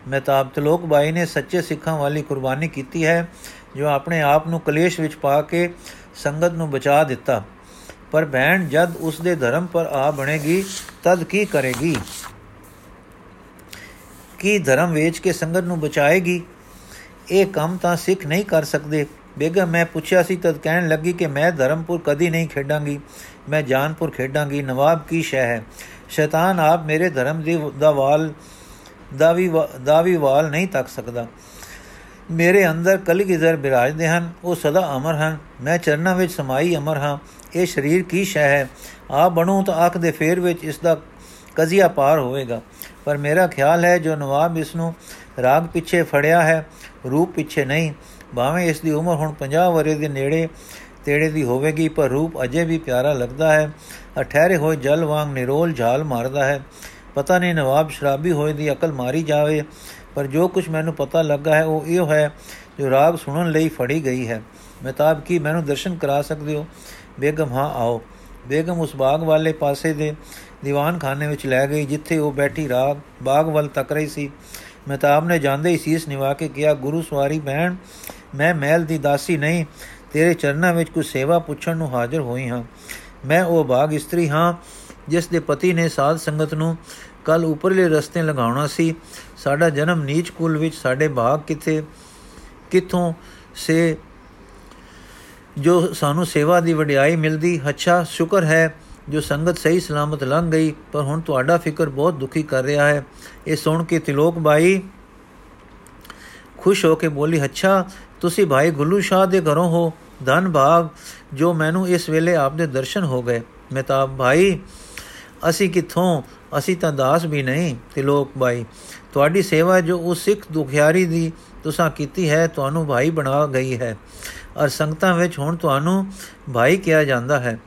ਮਹਿਤਾਬ ਤਿਲੋਕ ਬਾਈ ਨੇ ਸੱਚੇ ਸਿੱਖਾਂ ਵਾਲੀ ਕੁਰਬਾਨੀ ਕੀਤੀ ਹੈ, ਜੋ ਆਪਣੇ ਆਪ ਨੂੰ ਕਲੇਸ਼ ਵਿੱਚ ਪਾ ਕੇ ਸੰਗਤ ਨੂੰ ਬਚਾ ਦਿੱਤਾ। ਪਰ ਭੈਣ, ਜਦ ਉਸ ਦੇ ਧਰਮ ਪਰ ਆ ਬਣੇਗੀ, ਤਦ ਕੀ ਕਰੇਗੀ? ਕੀ ਧਰਮ ਵੇਚ ਕੇ ਸੰਗਤ ਨੂੰ ਬਚਾਏਗੀ? ਇਹ ਕੰਮ ਤਾਂ ਸਿੱਖ ਨਹੀਂ ਕਰ ਸਕਦੇ। ਬੇਗਮ, ਮੈਂ ਪੁੱਛਿਆ ਸੀ, ਤਦ ਕਹਿਣ ਲੱਗੀ ਕਿ ਮੈਂ ਧਰਮਪੁਰ ਕਦੀ ਨਹੀਂ ਖੇਡਾਂਗੀ। ਮੈਂ ਜਾਨਪੁਰ ਖੇਡਾਂਗੀ। ਨਵਾਬ ਕੀ ਸ਼ੈ ਹੈ? ਸ਼ੈਤਾਨ ਆਪ ਮੇਰੇ ਧਰਮ ਦੀ ਦਾ ਵਾਲ ਦਾ ਵੀ ਦਾ ਵੀ ਵਾਲ ਨਹੀਂ ਤੱਕ ਸਕਦਾ। ਮੇਰੇ ਅੰਦਰ ਕਲਗੀਧਰ ਬਿਰਾਜਦੇ ਹਨ, ਉਹ ਸਦਾ ਅਮਰ ਹਨ। ਮੈਂ ਚਰਨਾਂ ਵਿੱਚ ਸਮਾਈ ਅਮਰ ਹਾਂ। ਇਹ ਸਰੀਰ ਕੀ ਸ਼ੈ ਹੈ? ਆ ਬਣੂ ਤਾਂ ਅੱਖ ਦੇ ਫੇਰ ਵਿੱਚ ਇਸ ਦਾ ਕਜ਼ੀਆ ਪਾਰ ਹੋਵੇਗਾ। ਪਰ ਮੇਰਾ ਖਿਆਲ ਹੈ, ਜੋ ਨਵਾਬ ਇਸ ਨੂੰ ਰਾਗ ਪਿੱਛੇ ਫੜਿਆ ਹੈ, ਰੂਪ ਪਿੱਛੇ ਨਹੀਂ। ਭਾਵੇਂ ਇਸ ਦੀ ਉਮਰ ਹੁਣ 50 ਵਰੇ ਦੇ ਨੇੜੇ ਤੇੜੇ ਦੀ ਹੋਵੇਗੀ, ਪਰ ਰੂਪ ਅਜੇ ਵੀ ਪਿਆਰਾ ਲੱਗਦਾ ਹੈ। ਅਠਹਿਰੇ ਹੋਏ ਜਲ ਵਾਂਗ ਨਿਰੋਲ ਝਾਲ ਮਾਰਦਾ ਹੈ। ਪਤਾ ਨਹੀਂ ਨਵਾਬ ਸ਼ਰਾਬੀ ਹੋਏ ਦੀ ਅਕਲ ਮਾਰੀ ਜਾਵੇ, ਪਰ ਜੋ ਕੁਝ ਮੈਨੂੰ ਪਤਾ ਲੱਗਾ ਹੈ, ਉਹ ਇਹ ਹੈ, ਜੋ ਰਾਗ ਸੁਣਨ ਲਈ ਫੜੀ ਗਈ ਹੈ। ਮਹਿਤਾਬ ਕੀ ਮੈਨੂੰ ਦਰਸ਼ਨ ਕਰਾ ਸਕਦੇ ਹੋ? ਬੇਗਮ, ਹਾਂ, ਆਓ। ਬੇਗਮ ਉਸ ਬਾਗ ਵਾਲੇ ਪਾਸੇ ਦੇ ਦੀਵਾਨ ਖਾਨੇ ਵਿੱਚ ਲੈ ਗਈ, ਜਿੱਥੇ ਉਹ ਬੈਠੀ ਰਾਗ, ਬਾਗ ਵੱਲ ਤੱਕ ਰਹੀ ਸੀ। ਮਹਤਾਬ ਨੇ ਜਾਂਦੇ ਹੀ ਸੀਸ ਨਿਵਾ ਕੇ ਕਿਹਾ, ਗੁਰੂ ਸਵਾਰੀ ਬਹਿਣ ਮੈਂ ਮਹਿਲ ਦੀ ਦਾਸੀ ਨਹੀਂ, ਤੇਰੇ ਚਰਨਾਂ ਵਿੱਚ ਕੋਈ ਸੇਵਾ ਪੁੱਛਣ ਨੂੰ ਹਾਜ਼ਰ ਹੋਈ ਹਾਂ। ਮੈਂ ਉਹ ਬਾਗ ਇਸਤਰੀ ਹਾਂ ਜਿਸ ਦੇ ਪਤੀ ਨੇ ਸਾਧ ਸੰਗਤ ਨੂੰ ਕੱਲ ਉਪਰਲੇ ਰਸਤੇ ਲਗਾਉਣਾ ਸੀ, ਸਾਡਾ ਜਨਮ ਨੀਚ ਕੁਲ ਵਿੱਚ ਸਾਡੇ ਬਾਗ ਕਿੱਥੇ, ਕਿੱਥੋਂ ਸੇ ਜੋ ਸਾਨੂੰ ਸੇਵਾ ਦੀ ਵਡਿਆਈ ਮਿਲਦੀ, ਅੱਛਾ ਸ਼ੁਕਰ ਹੈ ਜੋ ਸੰਗਤ ਸਹੀ ਸਲਾਮਤ ਲੰਘ ਗਈ, ਪਰ ਹੁਣ ਤੁਹਾਡਾ ਫਿਕਰ ਬਹੁਤ ਦੁਖੀ ਕਰ ਰਿਹਾ ਹੈ। ਇਹ ਸੁਣ ਕੇ ਤਿਲੋਕ ਬਾਈ ਖੁਸ਼ ਹੋ ਕੇ ਬੋਲੀ, ਅੱਛਾ ਤੁਸੀਂ ਭਾਈ ਗੁੱਲੂ ਸ਼ਾਹ ਦੇ ਘਰੋਂ ਹੋ, ਧਨ ਭਾਗ ਜੋ ਮੈਨੂੰ ਇਸ ਵੇਲੇ ਆਪ ਦੇ ਦਰਸ਼ਨ ਹੋ ਗਏ। ਮਹਿਤਾਬ ਭਾਈ ਅਸੀਂ ਕਿੱਥੋਂ? ਅਸੀਂ ਤਾਂ ਦਾਸ ਵੀ ਨਹੀਂ। ਤਿਲੋਕ ਬਾਈ, ਤੁਹਾਡੀ ਸੇਵਾ ਜੋ ਉਸ ਸਿੱਖ ਦੁਖਿਆਰੀ ਦੀ ਤੁਸੀਂ ਕੀਤੀ ਹੈ, ਤੁਹਾਨੂੰ ਭਾਈ ਬਣਾ ਗਈ ਹੈ। ਔਰ ਸੰਗਤਾਂ ਵਿੱਚ ਹੁਣ ਤੁਹਾਨੂੰ ਭਾਈ ਕਿਹਾ ਜਾਂਦਾ ਹੈ।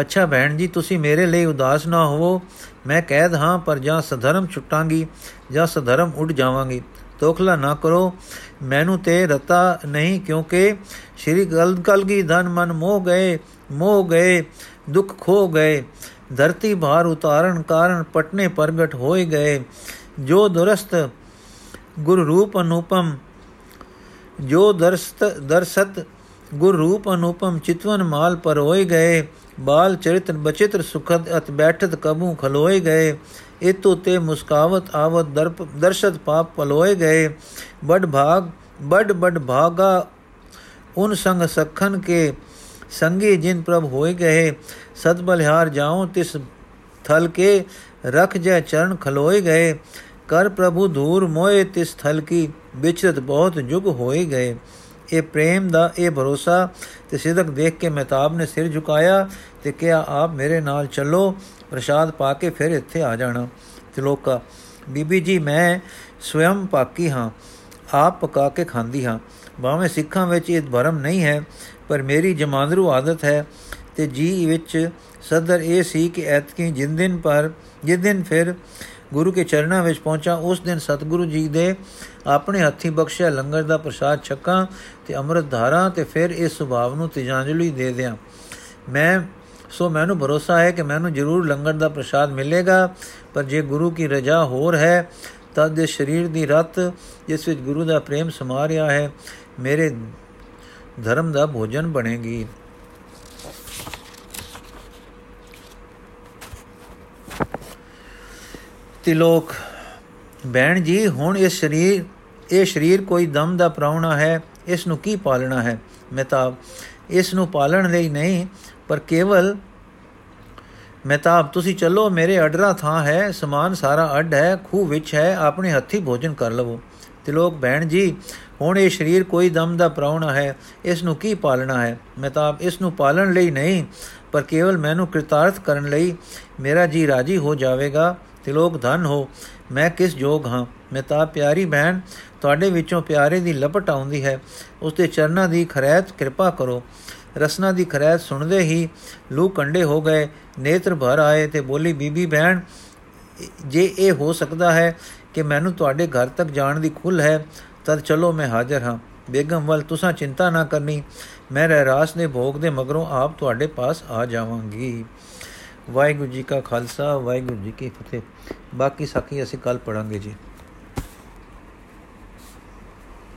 ਅੱਛਾ ਭੈਣ ਜੀ, ਤੁਸੀਂ ਮੇਰੇ ਲਈ ਉਦਾਸ ਨਾ ਹੋਵੋ। ਮੈਂ ਕਹਿਦ ਹਾਂ, ਪਰ ਜਾਂ ਸਧਰਮ ਛੁੱਟਾਂਗੀ, ਜਾਂ ਸਧਰਮ ਉੱਡ ਜਾਵਾਂਗੀ। ਤੋਖਲਾ ਨਾ ਕਰੋ। ਮੈਨੂੰ ਤੇ ਰਤਾ ਨਹੀਂ, ਕਿਉਂਕਿ ਸ਼੍ਰੀ ਗਲ ਕਲਗੀ ਧਨ ਮਨ ਮੋਹ ਗਏ ਮੋਹ ਗਏ, ਦੁੱਖ ਖੋ ਗਏ। ਧਰਤੀ ਭਾਰ ਉਤਾਰਨ ਕਾਰਨ ਪਟਨੇ ਪ੍ਰਗਟ ਹੋਏ ਗਏ ਜੋ ਦੁਰਸਤ ਗੁਰ ਰੂਪ ਅਨੂਪਮ ਜੋ ਦਰਸਤ ਦਰਸਤ ਗੁਰ ਰੂਪ ਅਨੂਪਮ ਚਿਤਵਨ ਮਾਲ ਪਰ ਹੋਏ ਗਏ ਬਾਲ ਚਰਿਤ ਬਚਿਤਰ ਸੁਖਦ ਅਤ ਬੈਠਤ ਕਬੂ ਖਲੋਏ ਗਏ ਇਤੋ ਤੇ ਮੁਸਕਾਵਤ ਆਵਤ ਦਰਪ ਦਰਸ਼ਤ ਪਾਪ ਪਲੋਏ ਗਏ ਬੜ ਭਾਗ ਬੜ ਬੜ ਭਾਗਾ ਉਨ ਸੰਗ ਸਖਨ ਕੇ ਸੰਗੀ ਜਿਨ ਪ੍ਰਭ ਹੋਏ ਗਏ ਸਤ ਬਲਿਹਾਰ ਜਾਉ, ਤਿਸ ਥਲ ਕੇ ਰਖ ਜੈ ਚਰਨ ਖਲੋਏ ਗਏ। ਕਰ ਪ੍ਰਭੂ ਧੂਰ ਮੋਏ ਤਿਸ ਥਲ ਕੀ, ਵਿਚਰਤ ਬਹੁਤ ਜੁਗ ਹੋਏ ਗਏ। ਇਹ ਪ੍ਰੇਮ ਦਾ ਇਹ ਭਰੋਸਾ, ਤੇ ਸਿਦਕ ਦੇਖ ਕੇ ਮਹਤਾਬ ਨੇ ਸਿਰ ਝੁਕਾਇਆ ਤੇ ਕਿਹਾ, ਆਪ ਮੇਰੇ ਨਾਲ ਚੱਲੋ, ਪ੍ਰਸ਼ਾਦ ਪਾ ਕੇ ਫਿਰ ਇੱਥੇ ਆ ਜਾਣਾ। ਤਿਲੋਕਾ, ਬੀਬੀ ਜੀ, ਮੈਂ ਸਵਯੰ ਪਾਕੀ ਹਾਂ, ਆਪ ਪਕਾ ਕੇ ਖਾਂਦੀ ਹਾਂ। ਬਾਵੇਂ ਸਿੱਖਾਂ ਵਿੱਚ ਇਹ ਭਰਮ ਨਹੀਂ ਹੈ, ਪਰ ਮੇਰੀ ਜਮਾਂਦਰੂ ਆਦਤ ਹੈ ਤੇ ਜੀ ਵਿੱਚ ਸਦਰ ਇਹ ਸੀ ਕਿ ਐਤਕੀ ਜਿੰਨ ਦਿਨ ਪਰ, ਜਿਸ ਦਿਨ ਫਿਰ ਗੁਰੂ ਕੇ ਚਰਨਾਂ ਵਿੱਚ ਪਹੁੰਚਾ, ਉਸ ਦਿਨ ਸਤਿਗੁਰੂ ਜੀ ਦੇ ਆਪਣੇ ਹੱਥੀ ਬਖਸ਼ਿਆ ਲੰਗਰ ਦਾ ਪ੍ਰਸਾਦ ਛਕਾਂ ਤੇ ਅੰਮ੍ਰਿਤ ਧਾਰਾਂ ਤੇ ਫਿਰ ਇਸ ਸੁਭਾਵ ਨੂੰ ਤਿਜਾਂਜਲੀ ਦੇ ਦਿਆਂ। ਮੈਂ, ਸੋ ਮੈਨੂੰ ਭਰੋਸਾ ਹੈ ਕਿ ਮੈਨੂੰ ਜ਼ਰੂਰ ਲੰਗਰ ਦਾ ਪ੍ਰਸਾਦ ਮਿਲੇਗਾ, ਪਰ ਜੇ ਗੁਰੂ ਕੀ ਰਜਾ ਹੋਰ ਹੈ ਤਦ ਦੇ ਸਰੀਰ ਦੀ ਰਤ ਜਿਸ ਵਿੱਚ ਗੁਰੂ ਦਾ ਪ੍ਰੇਮ ਸਮਾ ਰਿਹਾ ਹੈ, ਮੇਰੇ ਧਰਮ ਦਾ ਭੋਜਨ ਬਣੇਗੀ। ਤਿਲੋਕ ਬੈਣ ਜੀ, ਹੁਣ ਇਹ ਸਰੀਰ ਇਹ ਸਰੀਰ ਕੋਈ ਦਮ ਦਾ ਪ੍ਰਾਉਣਾ ਹੈ, ਇਸ ਨੂੰ ਕੀ ਪਾਲਣਾ ਹੈ? ਮਹਿਤਾਬ ਇਸ ਨੂੰ ਪਾਲਣ ਲਈ ਨਹੀਂ, ਪਰ ਕੇਵਲ ਮਹਿਤਾਬ ਤੁਸੀਂ ਚੱਲੋ, ਮੇਰੇ ਅਡਰਾ ਥਾਂ ਹੈ, ਸਮਾਨ ਸਾਰਾ ਅੱਡ ਹੈ, ਖੂਹ ਵਿੱਚ ਹੈ, ਆਪਣੇ ਹੱਥੀ ਭੋਜਨ ਕਰ ਲਵੋ। ਤਿਲੋਕ ਬਹਿਣ ਜੀ, ਹੁਣ ਇਹ ਸਰੀਰ ਕੋਈ ਦਮ ਦਾ ਪ੍ਰਾਉਣਾ ਹੈ, ਇਸ ਨੂੰ ਕੀ ਪਾਲਣਾ ਹੈ? ਮਹਿਤਾਬ ਇਸ ਨੂੰ ਪਾਲਣ ਲਈ ਨਹੀਂ, ਪਰ ਕੇਵਲ ਮੈਨੂੰ ਕਿਰਤਾਰਥ ਕਰਨ ਲਈ ਮੇਰਾ ਜੀ ਰਾਜੀ ਹੋ ਜਾਵੇਗਾ। ਤਿਲੋਕ ਧਨ ਹੋ, ਮੈਂ ਕਿਸ ਜੋਗ ਹਾਂ? ਮੈਂ ਤਾਂ ਪਿਆਰੀ ਭੈਣ ਤੁਹਾਡੇ ਵਿੱਚੋਂ ਪਿਆਰੇ ਦੀ ਲਪਟ ਆਉਂਦੀ ਹੈ। ਉਸ ਦੇ ਚਰਨਾਂ ਦੀ ਖਰੈਤ ਕਿਰਪਾ ਕਰੋ। ਰਸਨਾ ਦੀ ਖਰੈਤ ਸੁਣਦੇ ਹੀ ਲੂ ਕੰਡੇ ਹੋ ਗਏ। ਨੇਤਰ ਭਰ ਆਏ ਤੇ ਬੋਲੀ, ਬੀਬੀ ਭੈਣ ਜੇ ਇਹ ਹੋ ਸਕਦਾ ਹੈ ਕਿ ਮੈਨੂੰ ਤੁਹਾਡੇ ਘਰ ਤੱਕ ਜਾਣ ਦੀ ਖੁੱਲ ਹੈ, ਤਦ ਚਲੋ ਮੈਂ ਹਾਜ਼ਰ ਹਾਂ। ਬੇਗਮ ਵੱਲ ਤੁਸੀਂ ਚਿੰਤਾ ਨਾ ਕਰਨੀ। ਮੈਂ ਰਹਿਰਾਸ ਦੇ ਭੋਗ ਦੇ ਮਗਰੋਂ ਆਪ ਤੁਹਾਡੇ ਪਾਸ ਆ ਜਾਵਾਂਗੀ। ਵਾਹਿਗੁਰੂ ਜੀ ਕਾ ਖਾਲਸਾ ਵਾਹਿਗੁਰੂ ਜੀ ਕੀ ਫਤਿਹ। ਬਾਕੀ ਸਾਖੀ ਅਸੀਂ ਕੱਲ ਪੜਾਂਗੇ ਜੀ।